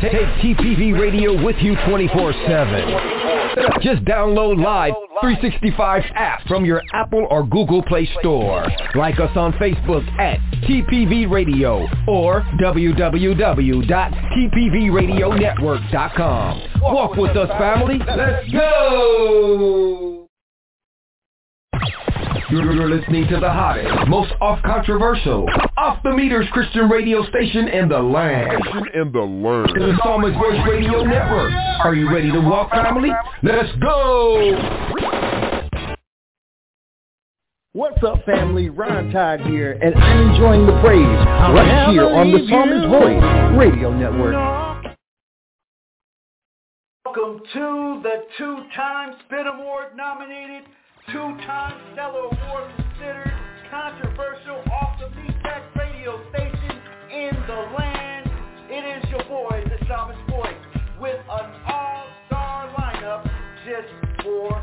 Take TPV Radio with you 24-7. Just download Live 365 app from your Apple or Google Play Store. Like us on Facebook at TPV Radio or www.tpvradionetwork.com. Walk with us, family. Let's go! You're listening to the hottest, most off-controversial, off-the-meters Christian radio station in the land. In the land. The Psalmist Voice Radio Network. Are you ready to walk, family? Let's go! What's up, family? Ron Todd here, and I'm enjoying the praise right here on the Psalmist Voice Radio Network. Welcome to the two-time Spin Award nominated two-time Stellar Award considered controversial off the Tech radio station in the land. It is your boy, the Psalmist Voice, with an all-star lineup just for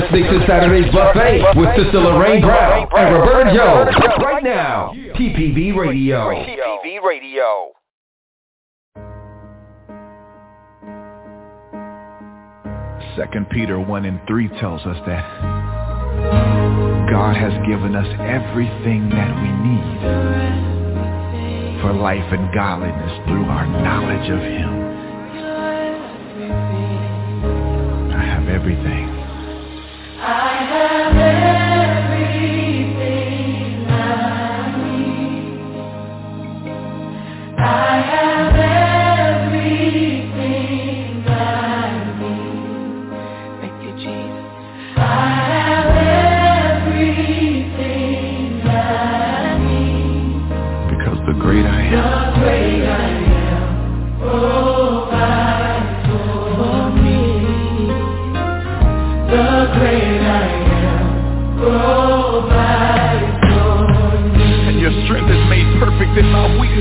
Listening to Saturday's Buffet with Sister Lorraine Brown and Roberta Jones. Right now, TPV Radio. TPV Radio. Second Peter 1 and 3 tells us that God has given us everything that we need for life and godliness through our knowledge of Him. I have everything.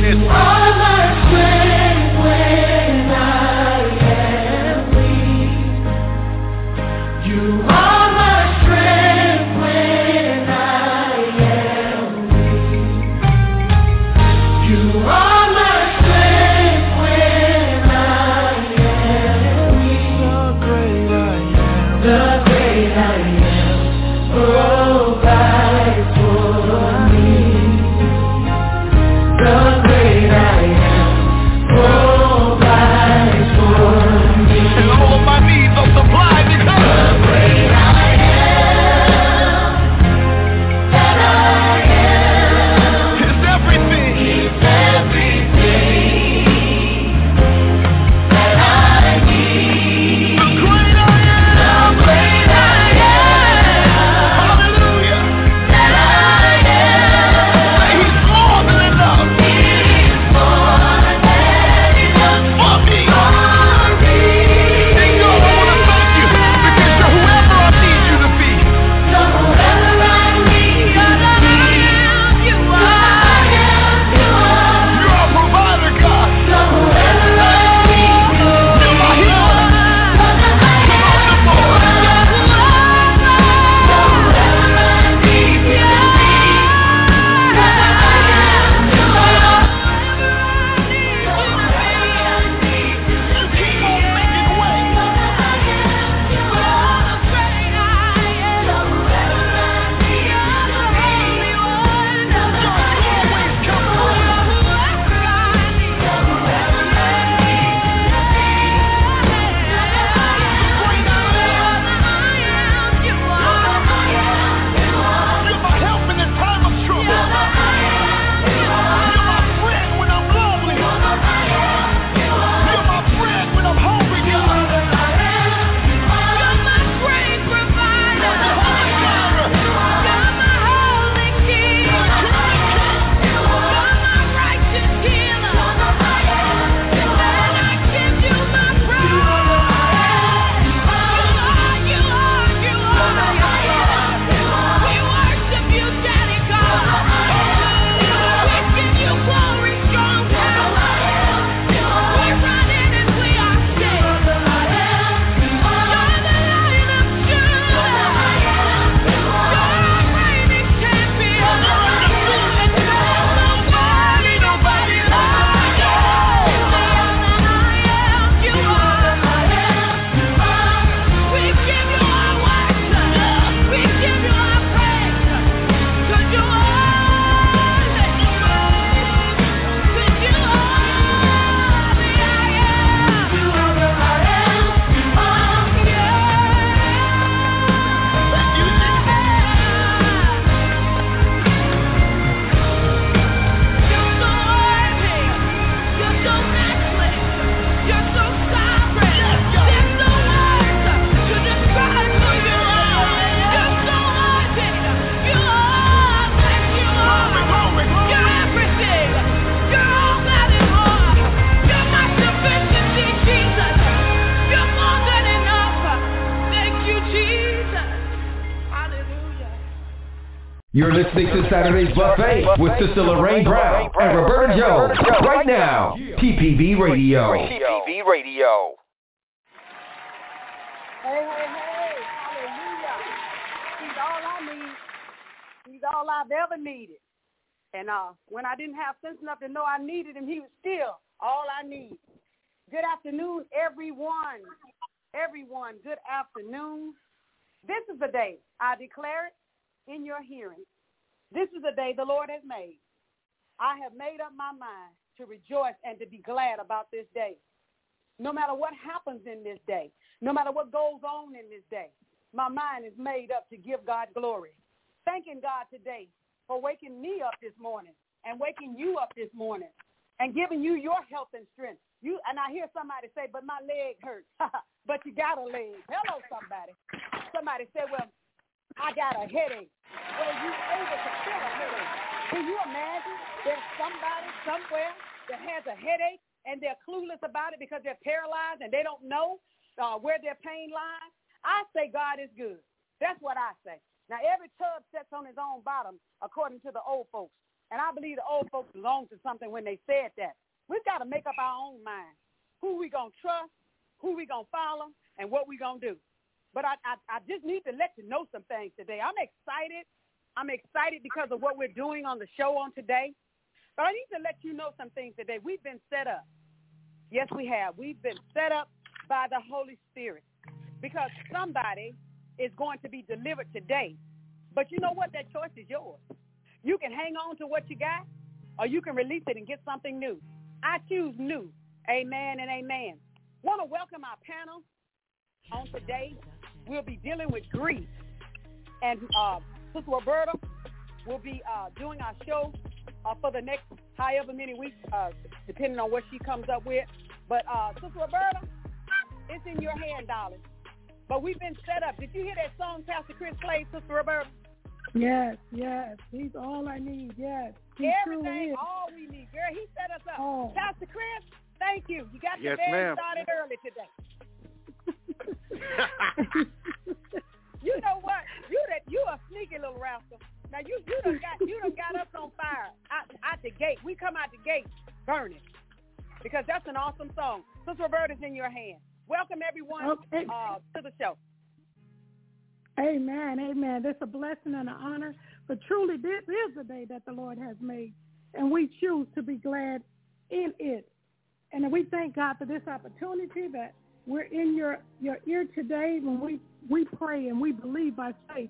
happiness. Saturday's Buffet with Sister Lorraine Brown and Roberta Jones right now. TPV Radio. TPV Radio. Hey, hey, hey, hallelujah. He's all I need. He's all I've ever needed. And uh, when I didn't have sense enough to know I needed him, he was still all I need. Good afternoon, everyone. Everyone, good afternoon. This is the day I declare it in your hearing. This is the day the Lord has made. I have made up my mind to rejoice and to be glad about this day. No matter what happens in this day, no matter what goes on in this day, my mind is made up to give God glory. Thanking God today for waking me up this morning and waking you up this morning and giving you your health and strength. You and I hear somebody say, "But my leg hurts." but you got a leg. Hello, somebody. Somebody said, "Well, I got a headache." Well, you able to feel a headache? Can you imagine there's somebody somewhere that has a headache and they're clueless about it because they're paralyzed and they don't know uh, where their pain lies? I say God is good. That's what I say. Now, every tub sets on its own bottom, according to the old folks. And I believe the old folks belong to something when they said that. We've got to make up our own mind. Who we to trust, who we to follow, and what we to do. But I, I, I just need to let you know some things today. I'm excited. I'm excited because of what we're doing on the show on today. But I need to let you know some things today. We've been set up. Yes, we have. We've been set up by the Holy Spirit because somebody is going to be delivered today. But you know what? That choice is yours. You can hang on to what you got or you can release it and get something new. I choose new. Amen and amen. Want to welcome our panel on today. We'll be dealing with grief. And uh, Sister Roberta will be uh, doing our show uh, for the next however many weeks, uh, depending on what she comes up with. But uh, Sister Roberta, it's in your hand, darling. But we've been set up. Did you hear that song Pastor Chris played, Sister Roberta? Yes, yes. He's all I need. Yes. He truly Everything, is. all we need. Girl, he set us up. Oh. Pastor Chris, thank you. You got Yes, your band ma'am. started early today. You know what? You that you a sneaky little rascal. Now you you done got you done got us on fire out, out the gate. We come out the gate burning because that's an awesome song. Sister Roberta's in your hand. Welcome everyone Okay. uh, to the show. Amen, amen. It's a blessing and an honor. But truly, this is the day that the Lord has made, and we choose to be glad in it. And we thank God for this opportunity that we're in your, your ear today when we, we pray and we believe by faith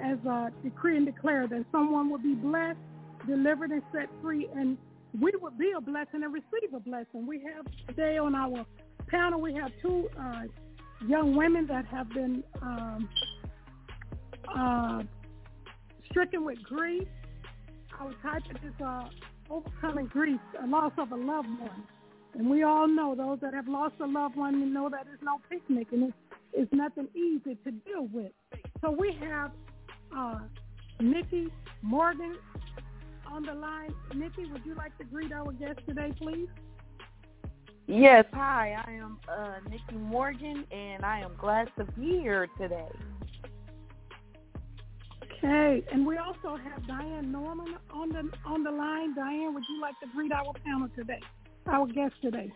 as uh, decree and declare that someone will be blessed, delivered, and set free, and we will be a blessing and receive a blessing. We have today on our panel, we have two uh, young women that have been um, uh, stricken with grief. Our topic is uh, overcoming grief, a loss of a loved one. And we all know those that have lost a loved one, you know that it's no picnic and it's, it's nothing easy to deal with. So we have uh, Nikki Morgan on the line. Nikki, would you like to greet our guest today, please? Yes, hi. I am uh, Nikki Morgan, and I am glad to be here today. Okay, and we also have Diane Norman on the on the line. Diane, would you like to greet our panel today, our guest today?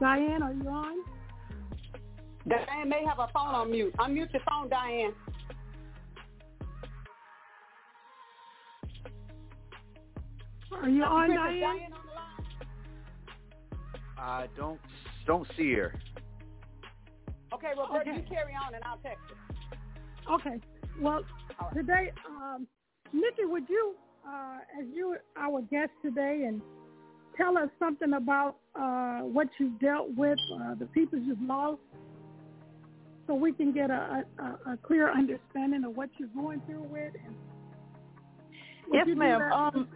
Diane, are you on? Diane may have a phone on mute. Unmute your phone, Diane. Are you on, Diane? Diane on? I don't don't see her. Okay, Roberta, Okay. you carry on and I'll text her. Okay. Well, All right. today, um, Nikki, would you, uh, as you our guest today, and tell us something about uh, what you've dealt with, uh, the people you've lost, so we can get a, a, a clear understanding of what you're going through with. And Yes, ma'am. Um.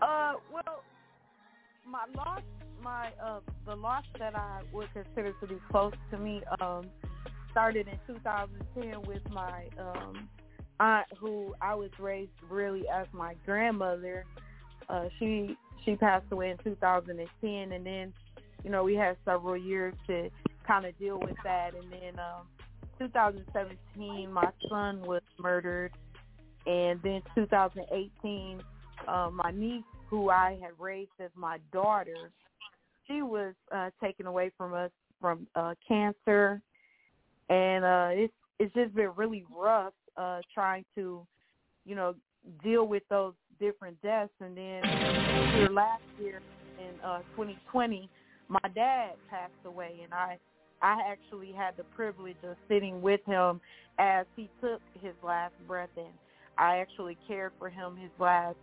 Uh, well, my loss, my uh, the loss that I would consider to be close to me, um, started in 2010 with my um aunt, who I was raised really as my grandmother. Uh, she she passed away in 2010, and then you know we had several years to kind of deal with that, and then um, 2017, my son was murdered, and then 2018, uh, my niece, who I had raised as my daughter, she was uh, taken away from us from uh, cancer, and uh, it's it's just been really rough uh, trying to, you know, deal with those different deaths. And then here last year in uh, 2020, my dad passed away, and I I actually had the privilege of sitting with him as he took his last breath, and I actually cared for him his last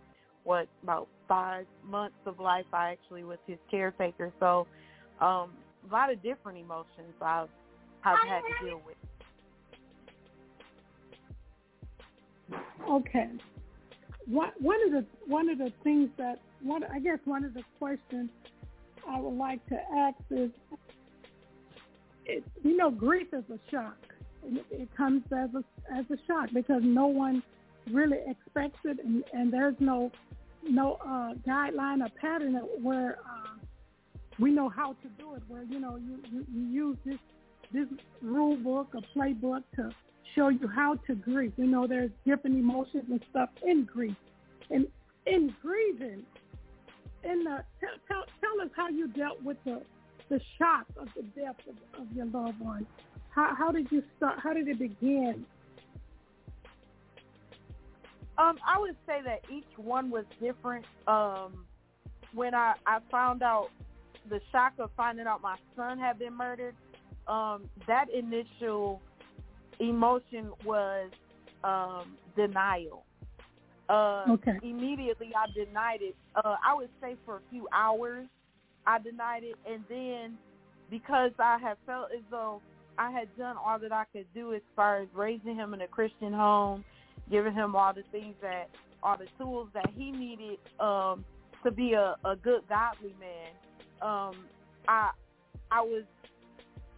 what about five months of life. I actually was his caretaker, so um, a lot of different emotions I've I've had to deal with. Okay. What one of the one of the things that one I guess one of the questions I would like to ask is, it, you know, grief is a shock. It, it comes as a as a shock because no one really expects it, and, and there's no no uh, guideline or pattern where uh, we know how to do it. Where you know you, you, you use this this rule book or playbook to show you how to grieve. We know there's different emotions and stuff in grief, and in grieving, in the tell, tell, tell us how you dealt with the the shock of the death of, of your loved one. How how did you start? How did it begin? Um, I would say that each one was different. Um, when I I found out the shock of finding out my son had been murdered, um, that initial emotion was um, denial. Uh, okay. Immediately, I denied it. Uh, I would say for a few hours, I denied it, and then because I had felt as though I had done all that I could do as far as raising him in a Christian home, giving him all the things that, all the tools that he needed um, to be a, a good godly man. Um, I I was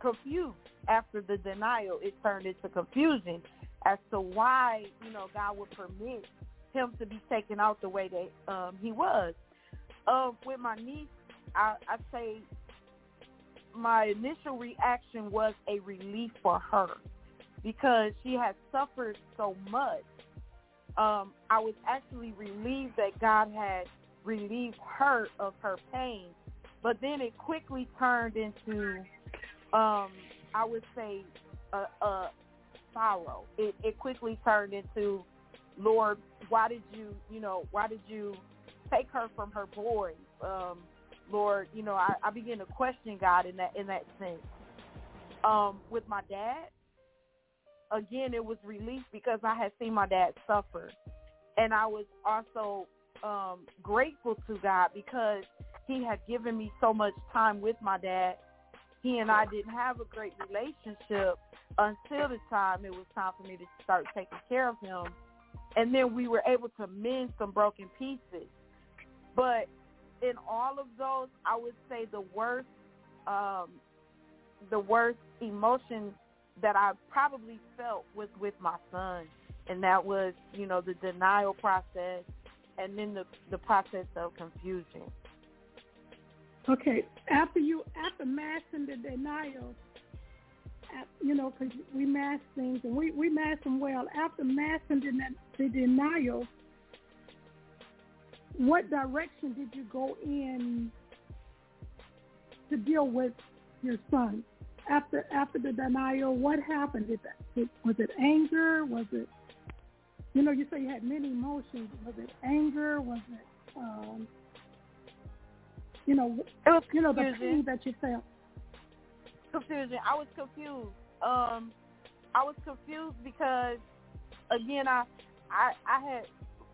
confused after the denial. It turned into confusion as to why you know God would permit him to be taken out the way that um, he was. Uh, with my niece, I, I say my initial reaction was a relief for her because she had suffered so much. Um, I was actually relieved that God had relieved her of her pain, but then it quickly turned into, um, I would say, a, a sorrow. It, it quickly turned into, Lord, why did you, you know, why did you take her from her boys? Um, Lord, you know, I, I began to question God in that in that sense. Um, with my dad, again, it was relief because I had seen my dad suffer, and I was also um, grateful to God because He had given me so much time with my dad. He and I didn't have a great relationship until the time it was time for me to start taking care of him, and then we were able to mend some broken pieces. But in all of those, I would say the worst, um, the worst emotion that I probably felt was with my son, and that was, you know, the denial process, and then the the process of confusion. Okay, after you after masking the denial, you know, because we mask things and we we mask them well. After masking the, the denial, what direction did you go in to deal with your son after after the denial? What happened? Did that, was it anger? Was it you know you say you had many emotions? Was it anger? Was it um, you know it was you know the pain that you felt? Confusion. I was confused. Um, I was confused because again I I I had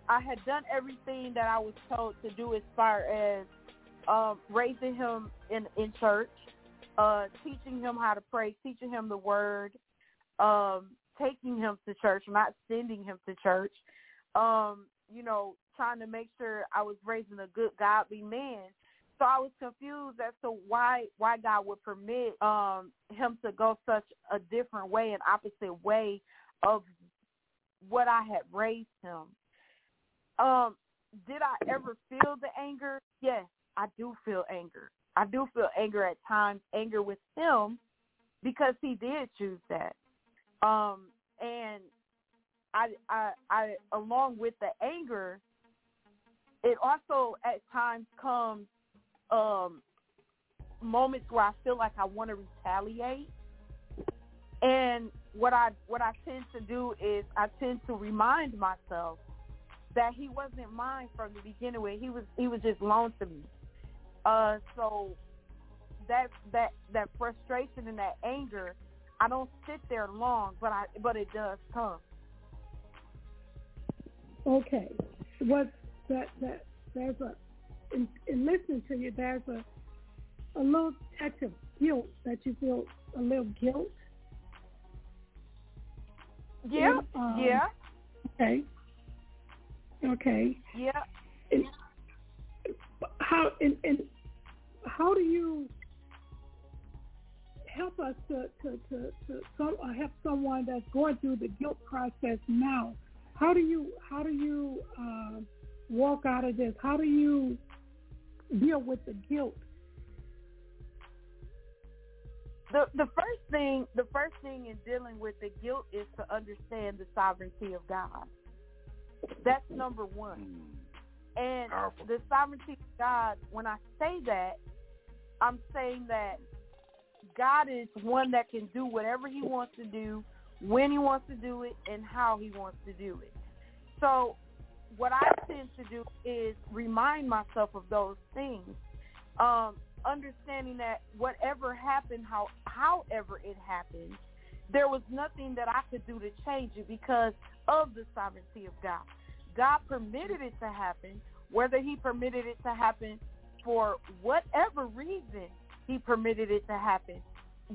I had done everything that I was told to do as far as um, raising him in in church, uh, teaching him how to pray, teaching him the word, um, taking him to church, not sending him to church. Um, you know, trying to make sure I was raising a good godly man. So I was confused as to why why God would permit um, him to go such a different way, an opposite way of what I had raised him. Um, did I ever feel the anger? Yes, I do feel anger. I do feel anger at times, anger with him because he did choose that. Um, and I, I, I, along with the anger, it also at times comes um, moments where I feel like I want to retaliate. And what I what I tend to do is I tend to remind myself that he wasn't mine from the beginning. Where he was he was just loaned to me. Uh, so that that that frustration and that anger, I don't sit there long, but I but it does come. Okay, what that that there's a in, in listening to you, there's a a little touch of guilt that you feel a little guilt. Yeah, um, yeah, Okay. Okay. yeah. And how and, and how do you help us to to to, to some, help someone that's going through the guilt process now? How do you how do you uh, walk out of this? How do you deal with the guilt? The the first thing the first thing in dealing with the guilt is to understand the sovereignty of God. That's number one. Hmm. And Powerful. the sovereignty of God, when I say that, I'm saying that God is one that can do whatever he wants to do, when he wants to do it, and how he wants to do it. So what I tend to do is remind myself of those things. Um, understanding that whatever happened, how however it happened, there was nothing that I could do to change it because of the sovereignty of God. God permitted it to happen, whether he permitted it to happen for whatever reason he permitted it to happen.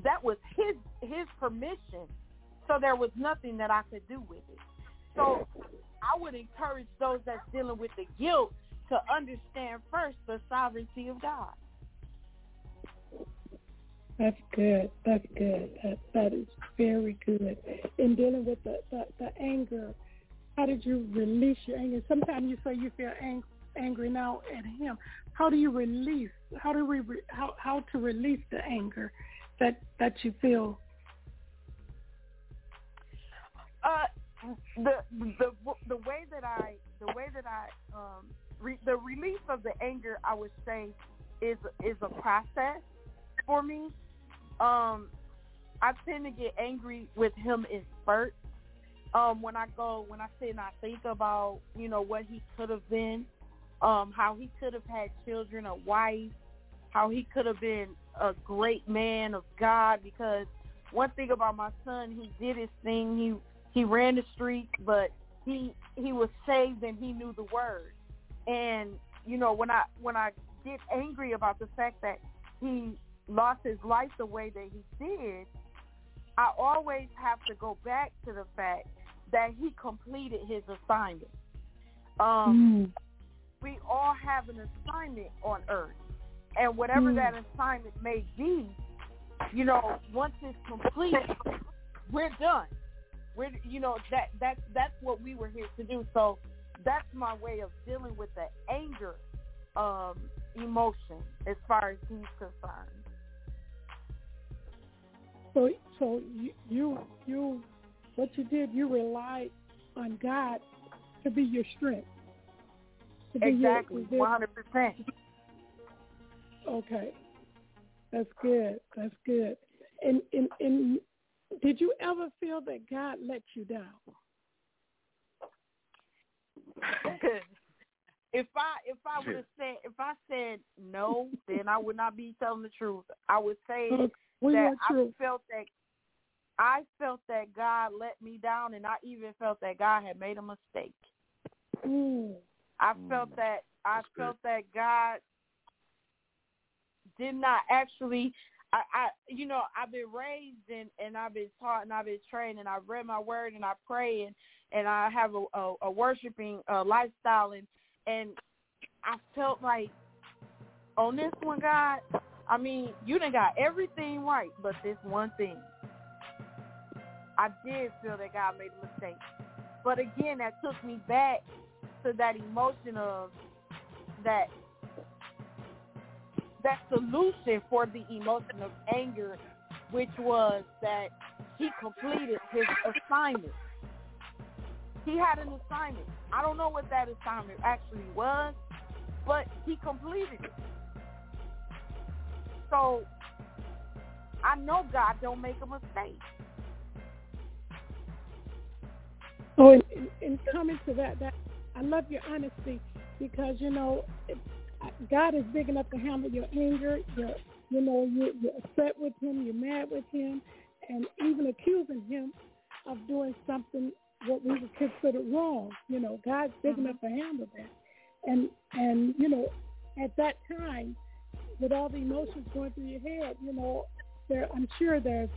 That was his his permission. So there was nothing that I could do with it. So I would encourage those that's dealing with the guilt to understand first the sovereignty of God. That's good. That's good. That that is very good. In dealing with the, the, the anger, how did you release your anger? Sometimes you say you feel ang- angry now at him. How do you release? How do we re- how how to release the anger that that you feel? Uh, the the the way that I the way that I um re, the release of the anger I would say is is a process for me. Um, I tend to get angry with him in spurts. Um, when I go when I sit and I think about you know what he could have been, um, how he could have had children, a wife, how he could have been a great man of God. Because one thing about my son, he did his thing. He he ran the streets, but he he was saved and he knew the word. And you know when I when I get angry about the fact that he lost his life the way that he did, I always have to go back to the fact that he completed his assignment. Um, We all have an assignment on earth, and whatever Mm. that assignment may be, you know, once it's complete, we're done. We're, you know, that that that's what we were here to do. So that's my way of dealing with the anger um, emotion as far as he's concerned. So so you you you what you did you relied on God to be your strength. Be Exactly, one hundred percent. Okay. That's good. That's good. And and and did you ever feel that God let you down? if I if I would have said if I said no, then I would not be telling the truth. I would say Okay. We that I truth. felt that I felt that God let me down, and I even felt that God had made a mistake. Mm. I felt that I felt that God did not actually. I, I, you know, I've been raised and and I've been taught and I've been trained and I've read my word and I pray and and I have a a, a worshiping uh, lifestyle and and I felt like on this one, God, I mean, you done got everything right, but this one thing. I did feel that God made a mistake. But again, that took me back to that emotion of that that solution for the emotion of anger, which was that he completed his assignment. He had an assignment. I don't know what that assignment actually was, but he completed it. So I know God don't make a mistake. Oh, and, and, and coming to that, that I love your honesty because you know God is big enough to handle your anger, your you know you, you're upset with Him, you're mad with Him, and even accusing Him of doing something what we would consider wrong. You know, God's big Mm-hmm. enough to handle that, and and you know at that time with all the emotions going through your head, you know, there I'm sure there's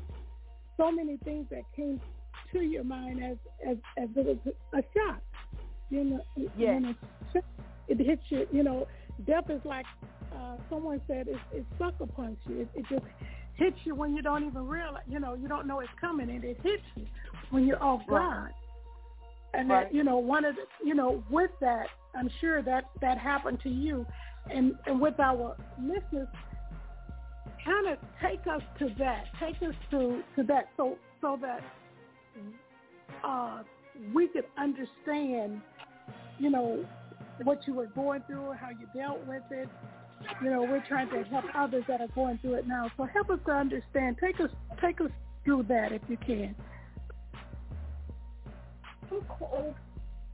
so many things that came to your mind as as as it was a shock. You know, when it, it hits you. You know, death is like uh, someone said, it, it sucker punch you. It, it just hits you when you don't even realize. You know, you don't know it's coming, and it hits you when you're off Right. guard. And Right. that, you know, one of the, you know, with that, I'm sure that that happened to you, and and with our listeners, kind of take us to that, take us to to that, so so that uh, we could understand, you know, what you were going through, how you dealt with it. You know, we're trying to help others that are going through it now. So help us to understand. Take us take us through that if you can.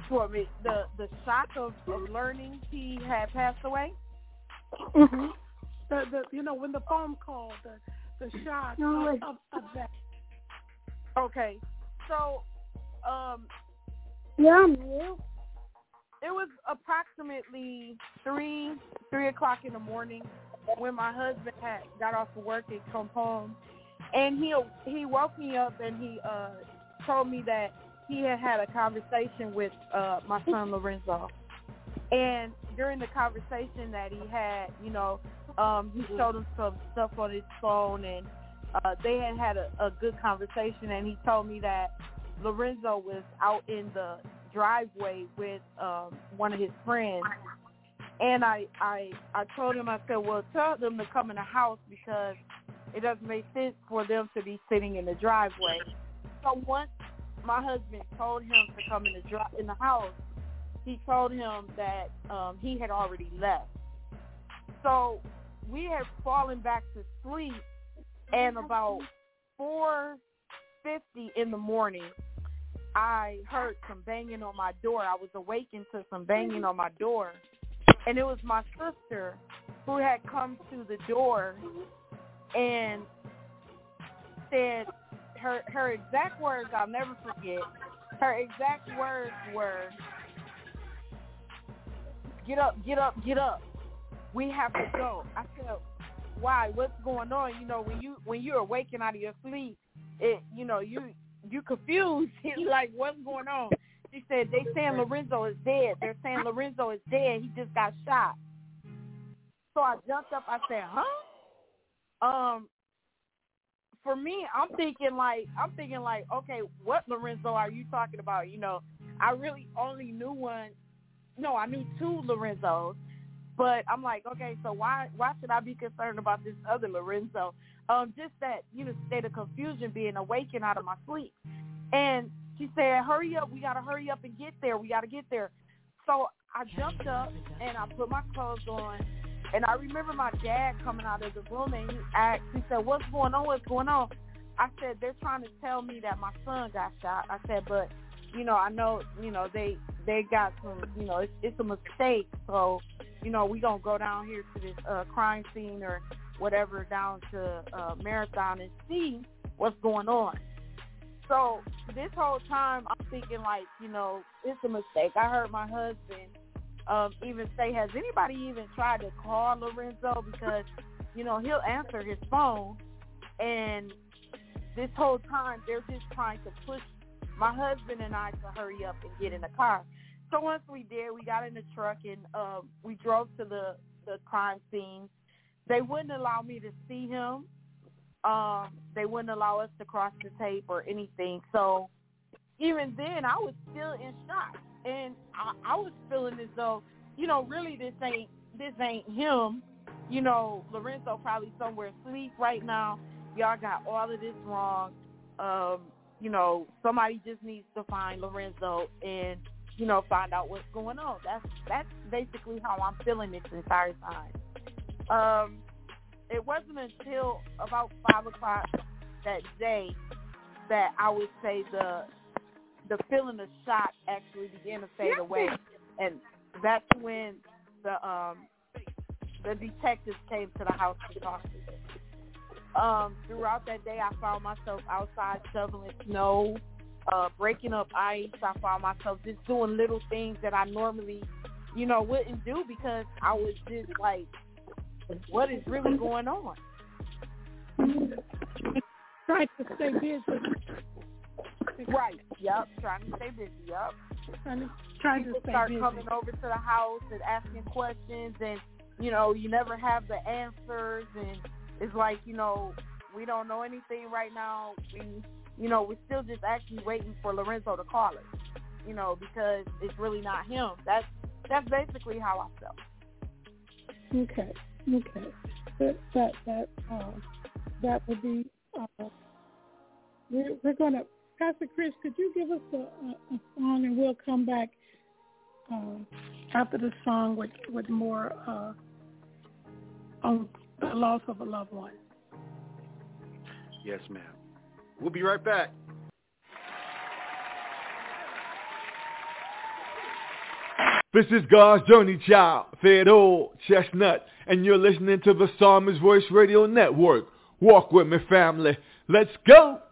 For me, the the shock of, of learning he had passed away. Mm-hmm. The, the you know when the phone call, the the shock of, of, of that. Okay, so um, Yeah, yeah. It was approximately three three o'clock in the morning when my husband had got off of work and come home, and he he woke me up and he uh told me that he had had a conversation with uh my son Lorenzo, and during the conversation that he had, you know, um he showed him some stuff on his phone and uh they had had a, a good conversation. And he told me that Lorenzo was out in the driveway with um one of his friends and I I I told him I said, Well tell them to come in the house because it doesn't make sense for them to be sitting in the driveway. So once my husband told him to come in the dri- in the house, he told him that um he had already left. So we had fallen back to sleep and about four fifty in the morning I heard some banging on my door. I was awakened to some banging on my door. And it was my sister who had come to the door and said her her exact words I'll never forget. Her exact words were Get up, get up, get up. We have to go. I said, Why? What's going on? You know, when you when you're awakened out of your sleep, it you know, you you confused. It's like, what's going on? She said, they saying Lorenzo is dead. They're saying Lorenzo is dead. He just got shot. So I jumped up. I said, huh? Um, for me, I'm thinking like, I'm thinking like, okay, what Lorenzo are you talking about? You know, I really only knew one. No, I knew two Lorenzos. But I'm like, okay, so why why should I be concerned about this other Lorenzo? Um, just that you know state of confusion, being awakened out of my sleep. And she said, hurry up, we gotta hurry up and get there. We gotta get there. So I jumped up and I put my clothes on. And I remember my dad coming out of the room and he asked, he said, what's going on? What's going on? I said, they're trying to tell me that my son got shot. I said, but you know, I know, you know, they they got some, you know, it's, it's a mistake. So, you know, we gonna go down here to this uh, crime scene or whatever down to uh, Marathon and see what's going on. So this whole time I'm thinking like, you know, it's a mistake. I heard my husband um, even say, has anybody even tried to call Lorenzo because, you know, he'll answer his phone and this whole time they're just trying to push my husband and I to hurry up and get in the car. So once we did, we got in the truck and um, we drove to the the crime scene. They wouldn't allow me to see him. Um, they wouldn't allow us to cross the tape or anything. So even then, I was still in shock, and I, I was feeling as though, you know, really this ain't this ain't him. You know, Lorenzo probably somewhere asleep right now. Y'all got all of this wrong. um, you know, somebody just needs to find Lorenzo and you know find out what's going on. That's that's basically how I'm feeling this entire time. Um, it wasn't until about five o'clock that day that I would say the the feeling of shock actually began to fade away, and that's when the um the detectives came to the house to talk to me. Um, throughout that day, I found myself outside shoveling snow, uh, breaking up ice. I found myself just doing little things that I normally, you know, wouldn't do because I was just like, what is really going on? Trying to stay busy. Right. Yep. Trying to stay busy. Yep. Trying to, trying People to start busy. coming over to the house and asking questions, and you know, you never have the answers, and it's like, you know, we don't know anything right now. We, you know, we're still just actually waiting for Lorenzo to call us, you know, because it's really not him. That's that's basically how I felt. Okay. Okay. That that that uh, that would be. Uh, we're we're gonna. Pastor Chris, could you give us a, a, a song and we'll come back uh, after the song with with more uh, on the loss of a loved one. Yes, ma'am. We'll be right back. This is God's Journey Child, Fed Old Chestnut, and you're listening to the Psalmist Voice Radio Network. Walk with me, family. Let's go!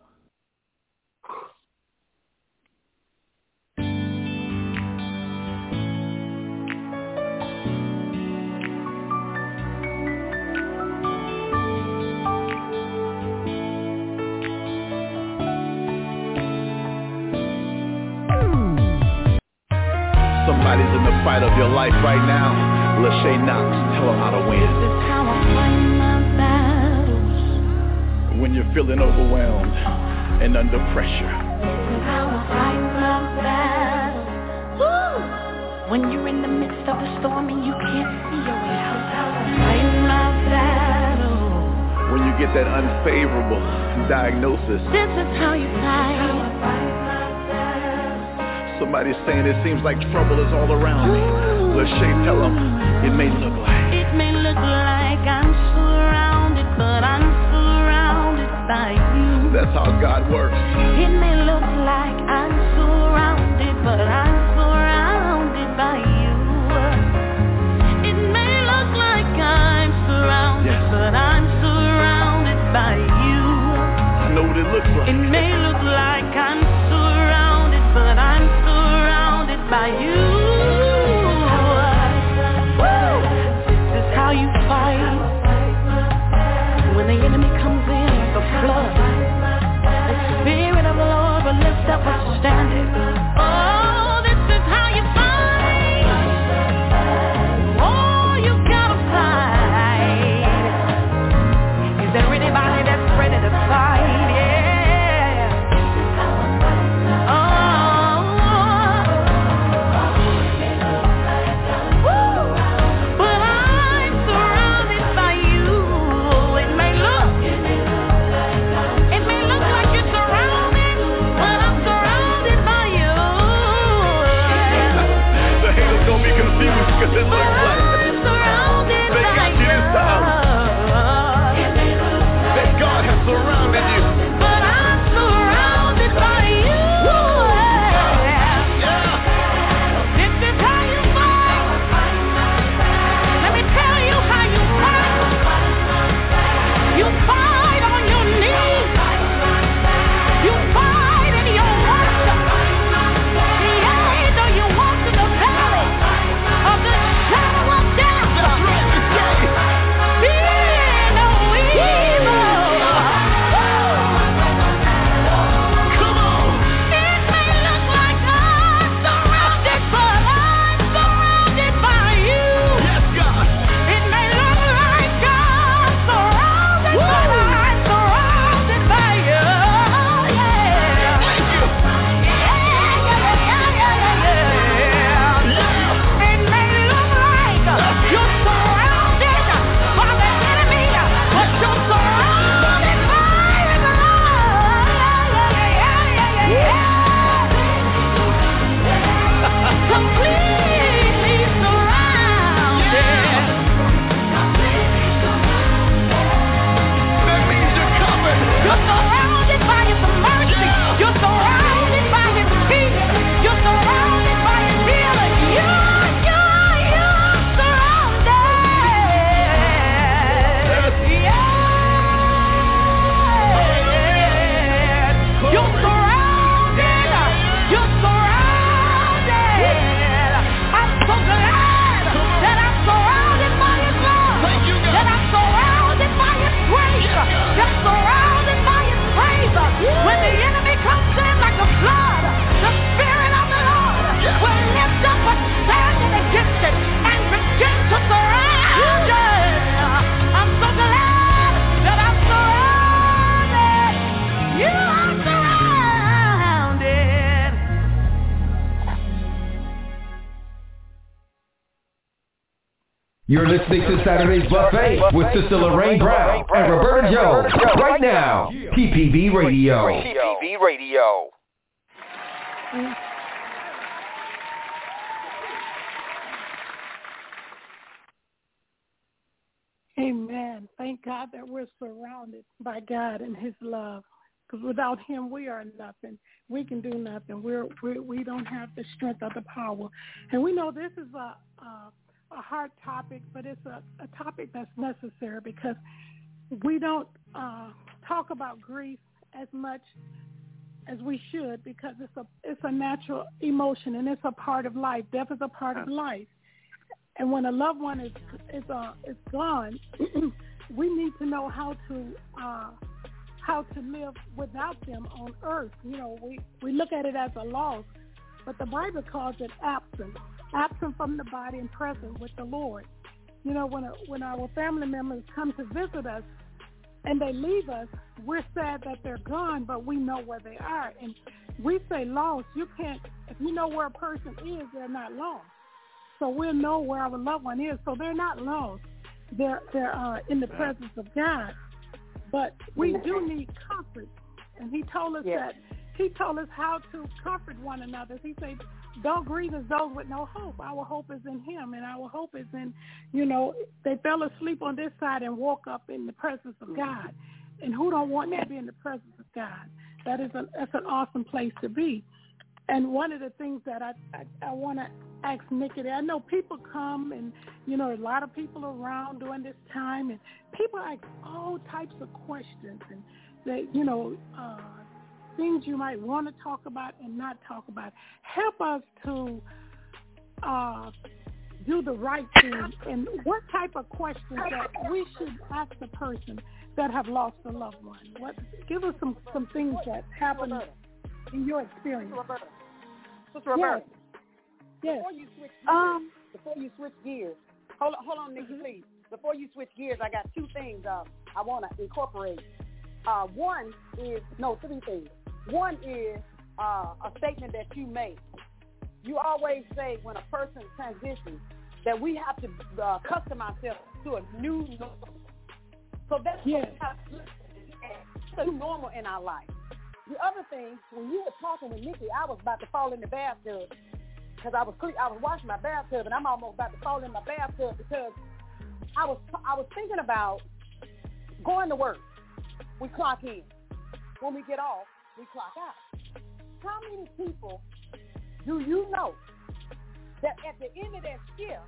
Fight of your life right now. Lachey Knox, tell them how to win. When you're feeling overwhelmed and under pressure. This is how I fight my battles. When you're in the midst of a storm and you can't see your way out. How I fight my battle. When you get that unfavorable diagnosis. This is how you fight. Somebody's saying it seems like trouble is all around me. Lachey, tell them it may look like. It may look like I'm surrounded, but I'm surrounded by you. That's how God works. It may 6 is Saturday's Buffet with Sister Lorraine Brown and Roberta Jones. Right now, TPB Radio. TPB Radio. Amen. Thank God that we're surrounded by God and his love. Because without him, we are nothing. We can do nothing. We're, we're, we do not have the strength or the power. And we know this is a, a a hard topic, but it's a, a topic that's necessary because we don't uh, talk about grief as much as we should because it's a it's a natural emotion and it's a part of life. Death is a part of life. And when a loved one is is uh, is gone, we need to know how to uh, how to live without them on earth. You know, we we look at it as a loss, but the Bible calls it absent, absent from the body and present with the Lord. You know, when a, when our family members come to visit us and they leave us, we're sad that they're gone, but we know where they are. And we say lost. You can't if you know where a person is, they're not lost. So we'll know where our loved one is. So they're not lost. They're they're uh, in the presence of God. But we do need comfort. And he told us that he told us how to comfort one another. He said, Don't grieve as those with no hope. Our hope is in him and our hope is in you know, they fell asleep on this side and woke up in the presence of God. And who don't want to be in the presence of God? That is a that's an awesome place to be. And one of the things that I I, I want to ask Nikki, I know people come and you know a lot of people around during this time, and people ask all types of questions, and they you know uh, things you might want to talk about and not talk about. Help us to uh, do the right thing, and what type of questions that we should ask the person that have lost a loved one. What give us some some things that happened in your experience. Sister Roberta, Yes. before you switch gears, Um, before you switch gears, hold on, hold on, Nikki, please. Before you switch gears, I got two things uh, I want to incorporate. Uh, one is no, three things. One is uh, a statement that you make. You always say when a person transitions that we have to uh, custom ourselves to a new normal. So that's Yes. what we have to look at. a new normal in our life. The other thing, when you were talking with Nikki, I was about to fall in the bathtub because I was cle- I was washing my bathtub and I'm almost about to fall in my bathtub because I was I was thinking about going to work. We clock in. When we get off, we clock out. How many people do you know that at the end of that shift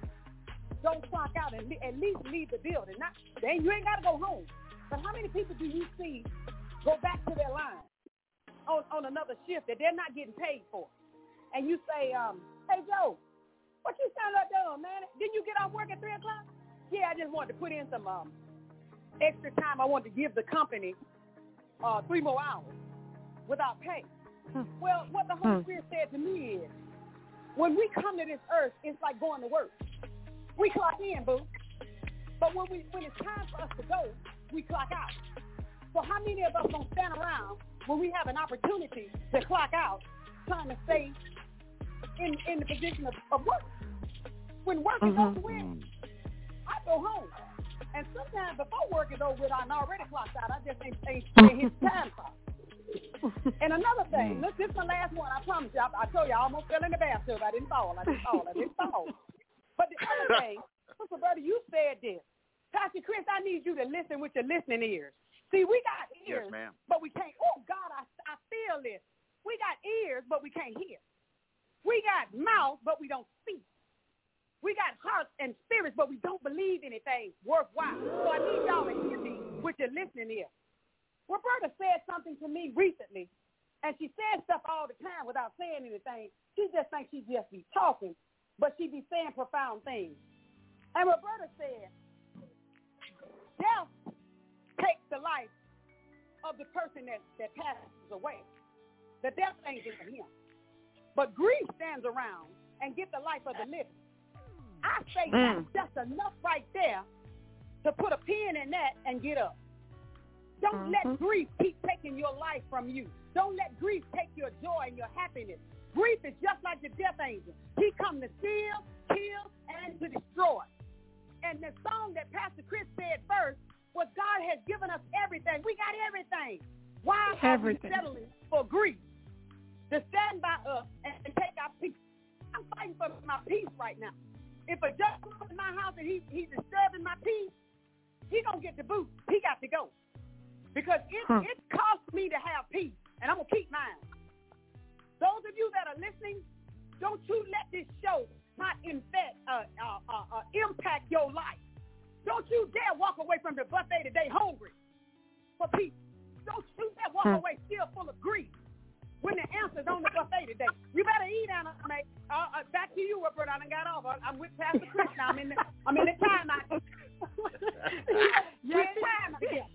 don't clock out and at least leave the building? Not then you ain't got to go home. But how many people do you see go back to their line on on another shift that they're not getting paid for? And you say, um, "Hey Joe, what you stand up doing, man? Didn't you get off work at three o'clock?" Yeah, I just wanted to put in some um, extra time. I wanted to give the company uh, three more hours without pay. Hmm. Well, what the Holy hmm. Spirit said to me is, when we come to this earth, it's like going to work. We clock in, boo. But when we when it's time for us to go, we clock out. So how many of us gonna stand around when we have an opportunity to clock out, trying to stay in in the position of, of work? When work is mm-hmm. over with, I go home. And sometimes before work is over with, I'm already clocked out. I just ain't ain't, ain't hit time clock. And another thing, mm. look, this is my last one. I promise you. I, I told you I almost fell in the bathtub. I didn't fall. I didn't fall. I didn't fall. But the other thing, Sister Brother, you said this. Pastor Chris, I need you to listen with your listening ears. See, we got ears, Yes, ma'am. but we can't. Oh God, I, I feel this. We got ears, but we can't hear. We got mouth, but we don't speak. We got hearts and spirits, but we don't believe anything worthwhile. So I need y'all to hear me with your listening ear. Roberta said something to me recently, and she says stuff all the time without saying anything. She just thinks she just be talking, but she be saying profound things. And Roberta said, death takes the life of the person that, that passes away. The death angel for him. But grief stands around and get the life of the living. I say Mm. that's just enough right there to put a pin in that and get up. Don't mm-hmm. let grief keep taking your life from you. Don't let grief take your joy and your happiness. Grief is just like the death angel. He come to steal, kill, and to destroy. and the song that Pastor Chris said first was God has given us everything. We got everything. Why are we settling for grief? To stand by us and, and take our peace. I'm fighting for my peace right now. If a judge comes in my house and he, he's disturbing my peace, he gonna get the boot. He got to go. Because it, Hmm. it costs me to have peace, and I'm gonna keep mine. Those of you that are listening, don't you let this show not infect, uh, uh, uh, uh, impact your life. Don't you dare walk away from the buffet today hungry for peace. Don't you dare walk Hmm. away still full of grief when the answer's on the buffet today. You better eat, Anna. May. Uh, uh, back to you, Roberta. I done got off. I- I'm with Pastor Chris now. I'm in the, I'm in the timeout. Yes, We're in timeout.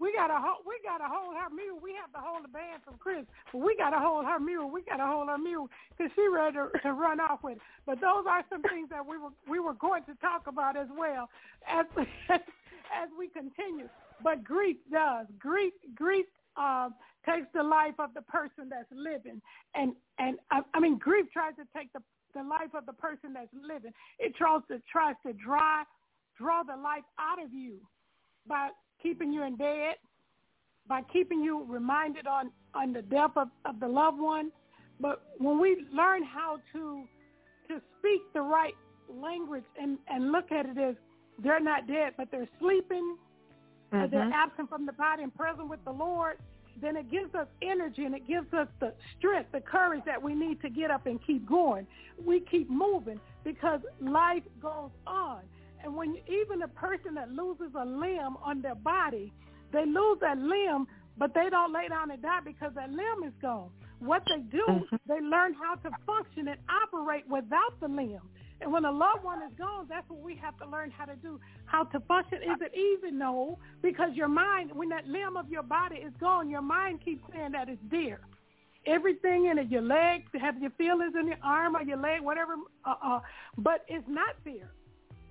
We gotta hold. We gotta hold her mule. We have to hold the band from Chris, but we gotta hold her mule. We gotta hold her mule because she ready to, to run off with. It. But those are some things that we were we were going to talk about as well as as we continue. But grief does grief grief um, takes the life of the person that's living, and and I, I mean grief tries to take the the life of the person that's living. It tries to tries to dry draw the life out of you by keeping you in bed, by keeping you reminded on, on the death of, of the loved one. But when we learn how to to speak the right language and, and look at it as they're not dead, but they're sleeping, or they're mm-hmm. absent from the body and present with the Lord, then it gives us energy and it gives us the strength, the courage that we need to get up and keep going. We keep moving because life goes on. And when even a person that loses a limb on their body, they lose that limb, but they don't lay down and die because that limb is gone. What they do, Mhm. they learn how to function and operate without the limb. And when a loved one is gone, that's what we have to learn how to do, how to function. Is it easy? No, because your mind, when that limb of your body is gone, your mind keeps saying that it's there. Everything in it, your leg, have your feelings in your arm or your leg, whatever, uh, uh, but it's not there.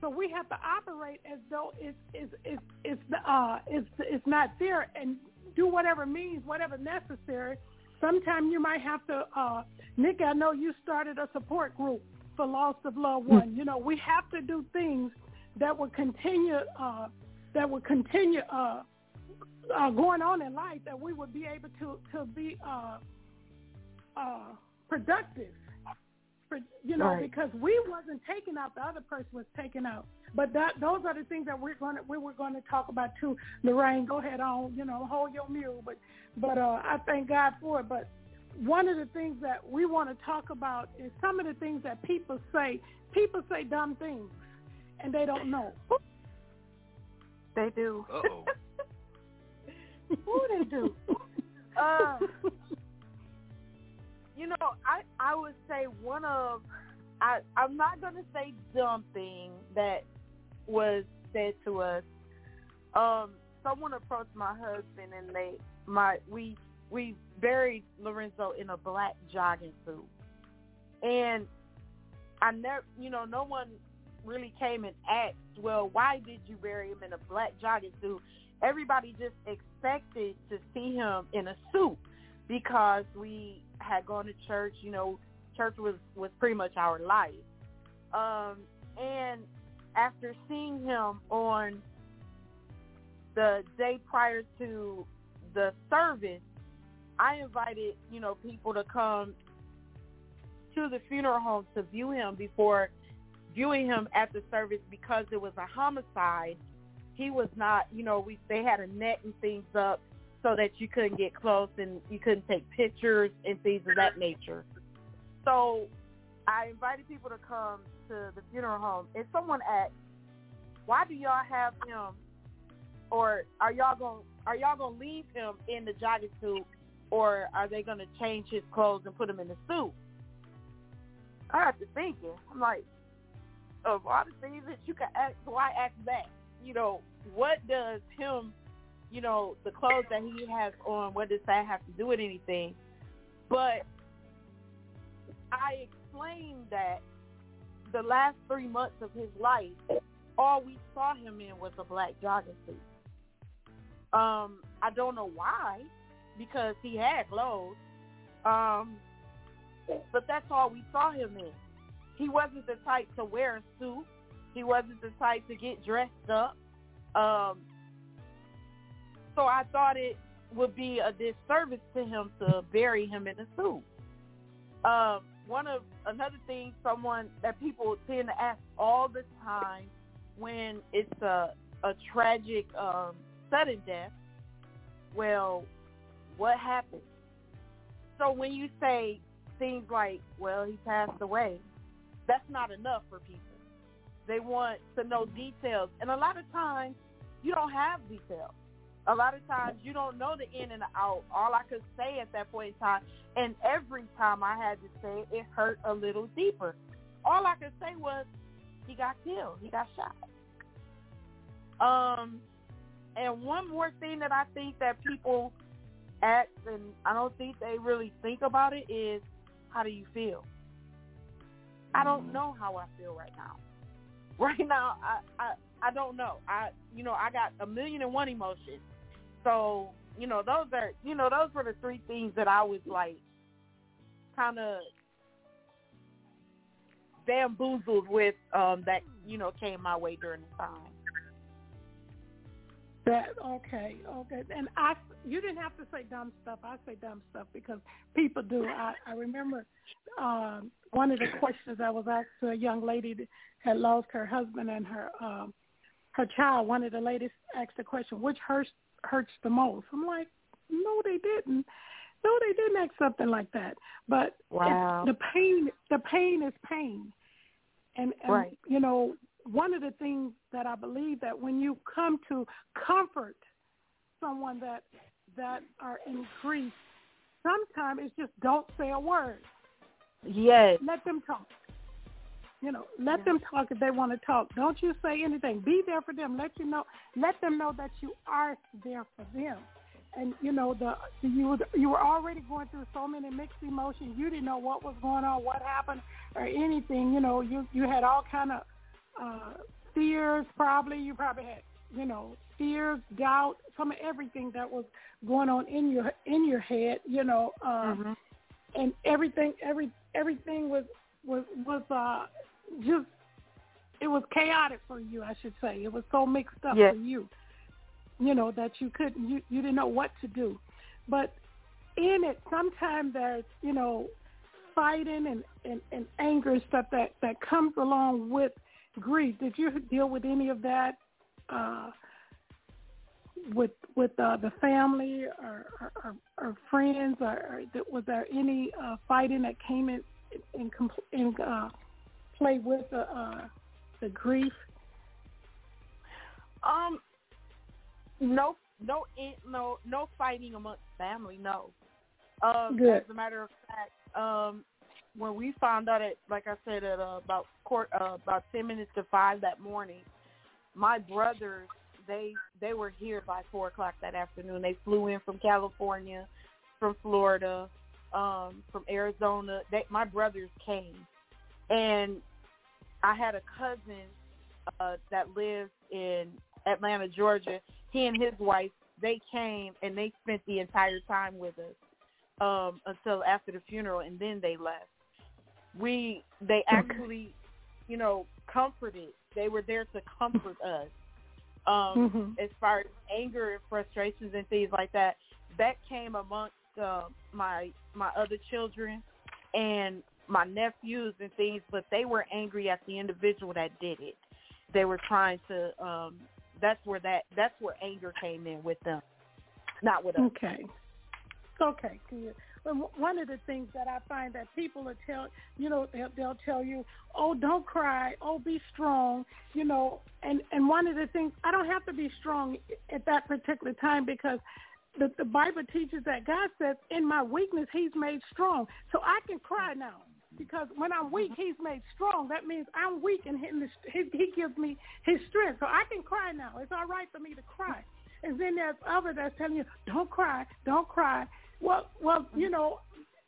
So we have to operate as though it's it's it's it's uh it's it's not there and do whatever means, whatever necessary. Sometimes you might have to uh Nick, I know you started a support group for loss of loved one. You know, we have to do things that will continue uh that will continue uh uh going on in life that we would be able to to be uh uh productive for you know Right. because we wasn't taken out the other person was taken out but that those are the things that we're going to we were going to talk about too lorraine go ahead on you know hold your mule but but uh i thank god for it but one of the things that we want to talk about is some of the things that people say people say dumb things and they don't know They do. Uh-oh. Who they do? Uh, you know, I I would say one of I I'm not gonna say dumb thing that was said to us. Um, someone approached my husband and they my we we buried Lorenzo in a black jogging suit, and I never you know no one really came and asked, well, why did you bury him in a black jogging suit? Everybody just expected to see him in a suit because we had gone to church. You know, church was was pretty much our life. Um, and after seeing him on the day prior to the service, I invited you know people to come to the funeral home to view him before viewing him at the service because it was a homicide. He was not, you know, we they had a net and things up so that you couldn't get close and you couldn't take pictures and things of that nature. So I invited people to come to the funeral home and someone asked, Why do y'all have him or are y'all going are y'all gonna leave him in the jogging suit or are they gonna change his clothes and put him in the suit? I got to thinking. I'm like, of all the things that you can ask, why ask that? You know, what does him, you know, the clothes that he has on, what does that have to do with anything? But I explained that the last three months of his life, all we saw him in was a black jogging suit. Um, I don't know why, because he had clothes. Um, but that's all we saw him in. He wasn't the type to wear a suit. He wasn't the type to get dressed up. Um, so I thought it would be a disservice to him to bury him in a suit. Um, one of another thing, someone that people tend to ask all the time when it's a a tragic um, sudden death. Well, what happened? So when you say things like, "Well, he passed away," that's not enough for people. They want to know details, and a lot of times you don't have details. A lot of times you don't know the in and the out. All I could say at that point in time, and every time I had to say it, it hurt a little deeper. All I could say was, he got killed. He got shot. Um, and one more thing that I think that people ask, and I don't think they really think about it, is how do you feel? I don't know how I feel right now. Right now, I, I I don't know. I you know I got a million and one emotions. So you know those are you know those were the three things that I was like kind of bamboozled with um that you know came my way during the time. That okay, okay, and I you didn't have to say dumb stuff. I say dumb stuff because people do. I I remember um, one of the questions I was asked to a young lady that had lost her husband and her um, her child. One of the ladies asked the question, "Which hurts hurts the most?" I'm like, "No, they didn't. No, they didn't ask something like that." But Wow. the pain, the pain is pain, and, and Right. you know one of the things that I believe that when you come to comfort someone that that are in grief, sometimes it's just don't say a word. Yes. Let them talk. You know, let them talk if they want to talk. Don't you say anything. Be there for them. Let you know. Let them know that you are there for them. And you know the you were you were already going through so many mixed emotions. You didn't know what was going on, what happened, or anything. You know, you you had all kind of uh, fears. Probably you probably had you know fears, doubt, some of everything that was going on in your in your head. You know, um, and everything every everything was was was uh just it was chaotic for you i should say. It was so mixed up Yes. for you you know that you couldn't you you didn't know what to do. But in it sometimes there's you know fighting and and, and anger and stuff that that comes along with grief. Did you deal with any of that uh with with uh, the family or, or, or, friends, or, or was there any uh, fighting that came in in, in uh, play with the uh, the grief? Um, no, no, no, no fighting amongst family. No. Um, Good. As a matter of fact, um, when we found out at, like I said, at uh, about court, uh, about ten minutes to five that morning, my brothers they they were here by four o'clock that afternoon. They flew in from California, from Florida, um, from Arizona. They, my brothers came, and I had a cousin uh, that lives in Atlanta, Georgia. He and his wife they came and they spent the entire time with us um, until after the funeral, and then they left. We they actually, you know, comforted. They were there to comfort us. Um, Mhm. As far as anger and frustrations and things like that, that came amongst uh, my my other children and my nephews and things, but they were angry at the individual that did it. They were trying to. Um, that's where that that's where anger came in with them, not with us. Okay. Okay, good. Well, one of the things that I find that people will tell, you know, they'll, they'll tell you, oh, don't cry, oh, be strong, you know, and and one of the things I don't have to be strong at that particular time because the the Bible teaches that God says, in my weakness, He's made strong, so I can cry now. Because when I'm weak, He's made strong. That means I'm weak, and he, gives me His strength. So I can cry now. It's all right for me to cry. And then there's others that's telling you, don't cry, don't cry. Well, well, you mm-hmm. know,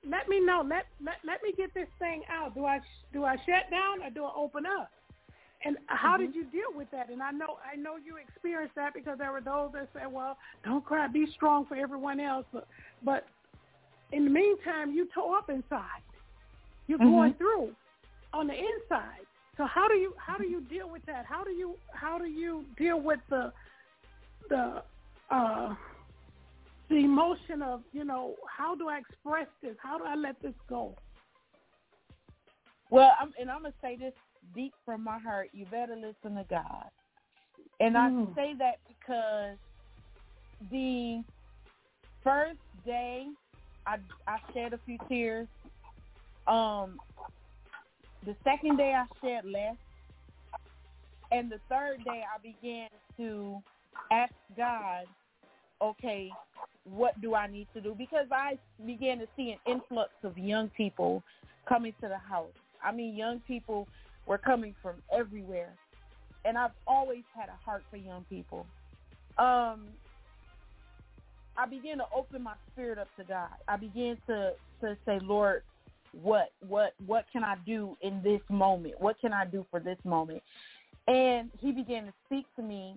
let me know. Let let let me get this thing out. Do I do I shut down or do I open up? And how did mm-hmm. you deal with that? And I know I know you experienced that because there were those that said, "Well, don't cry, be strong for everyone else." But, but in the meantime, you tore up inside. You're Mhm. going through on the inside. so how do you how do you deal with that? How do you how do you deal with the the uh, the emotion of you know how do I express this? How do I let this go? Well, I'm, and I'm gonna say this deep from my heart. You better listen to God, and Mm. I say that because the first day I I shed a few tears. Um, the second day I shed less, and the third day I began to ask God, okay, what do I need to do? Because I began to see an influx of young people coming to the house. I mean, young people were coming from everywhere, and I've always had a heart for young people. Um, I began to open my spirit up to God. I began to to say, Lord, what what what can I do in this moment? What can I do for this moment? And he began to speak to me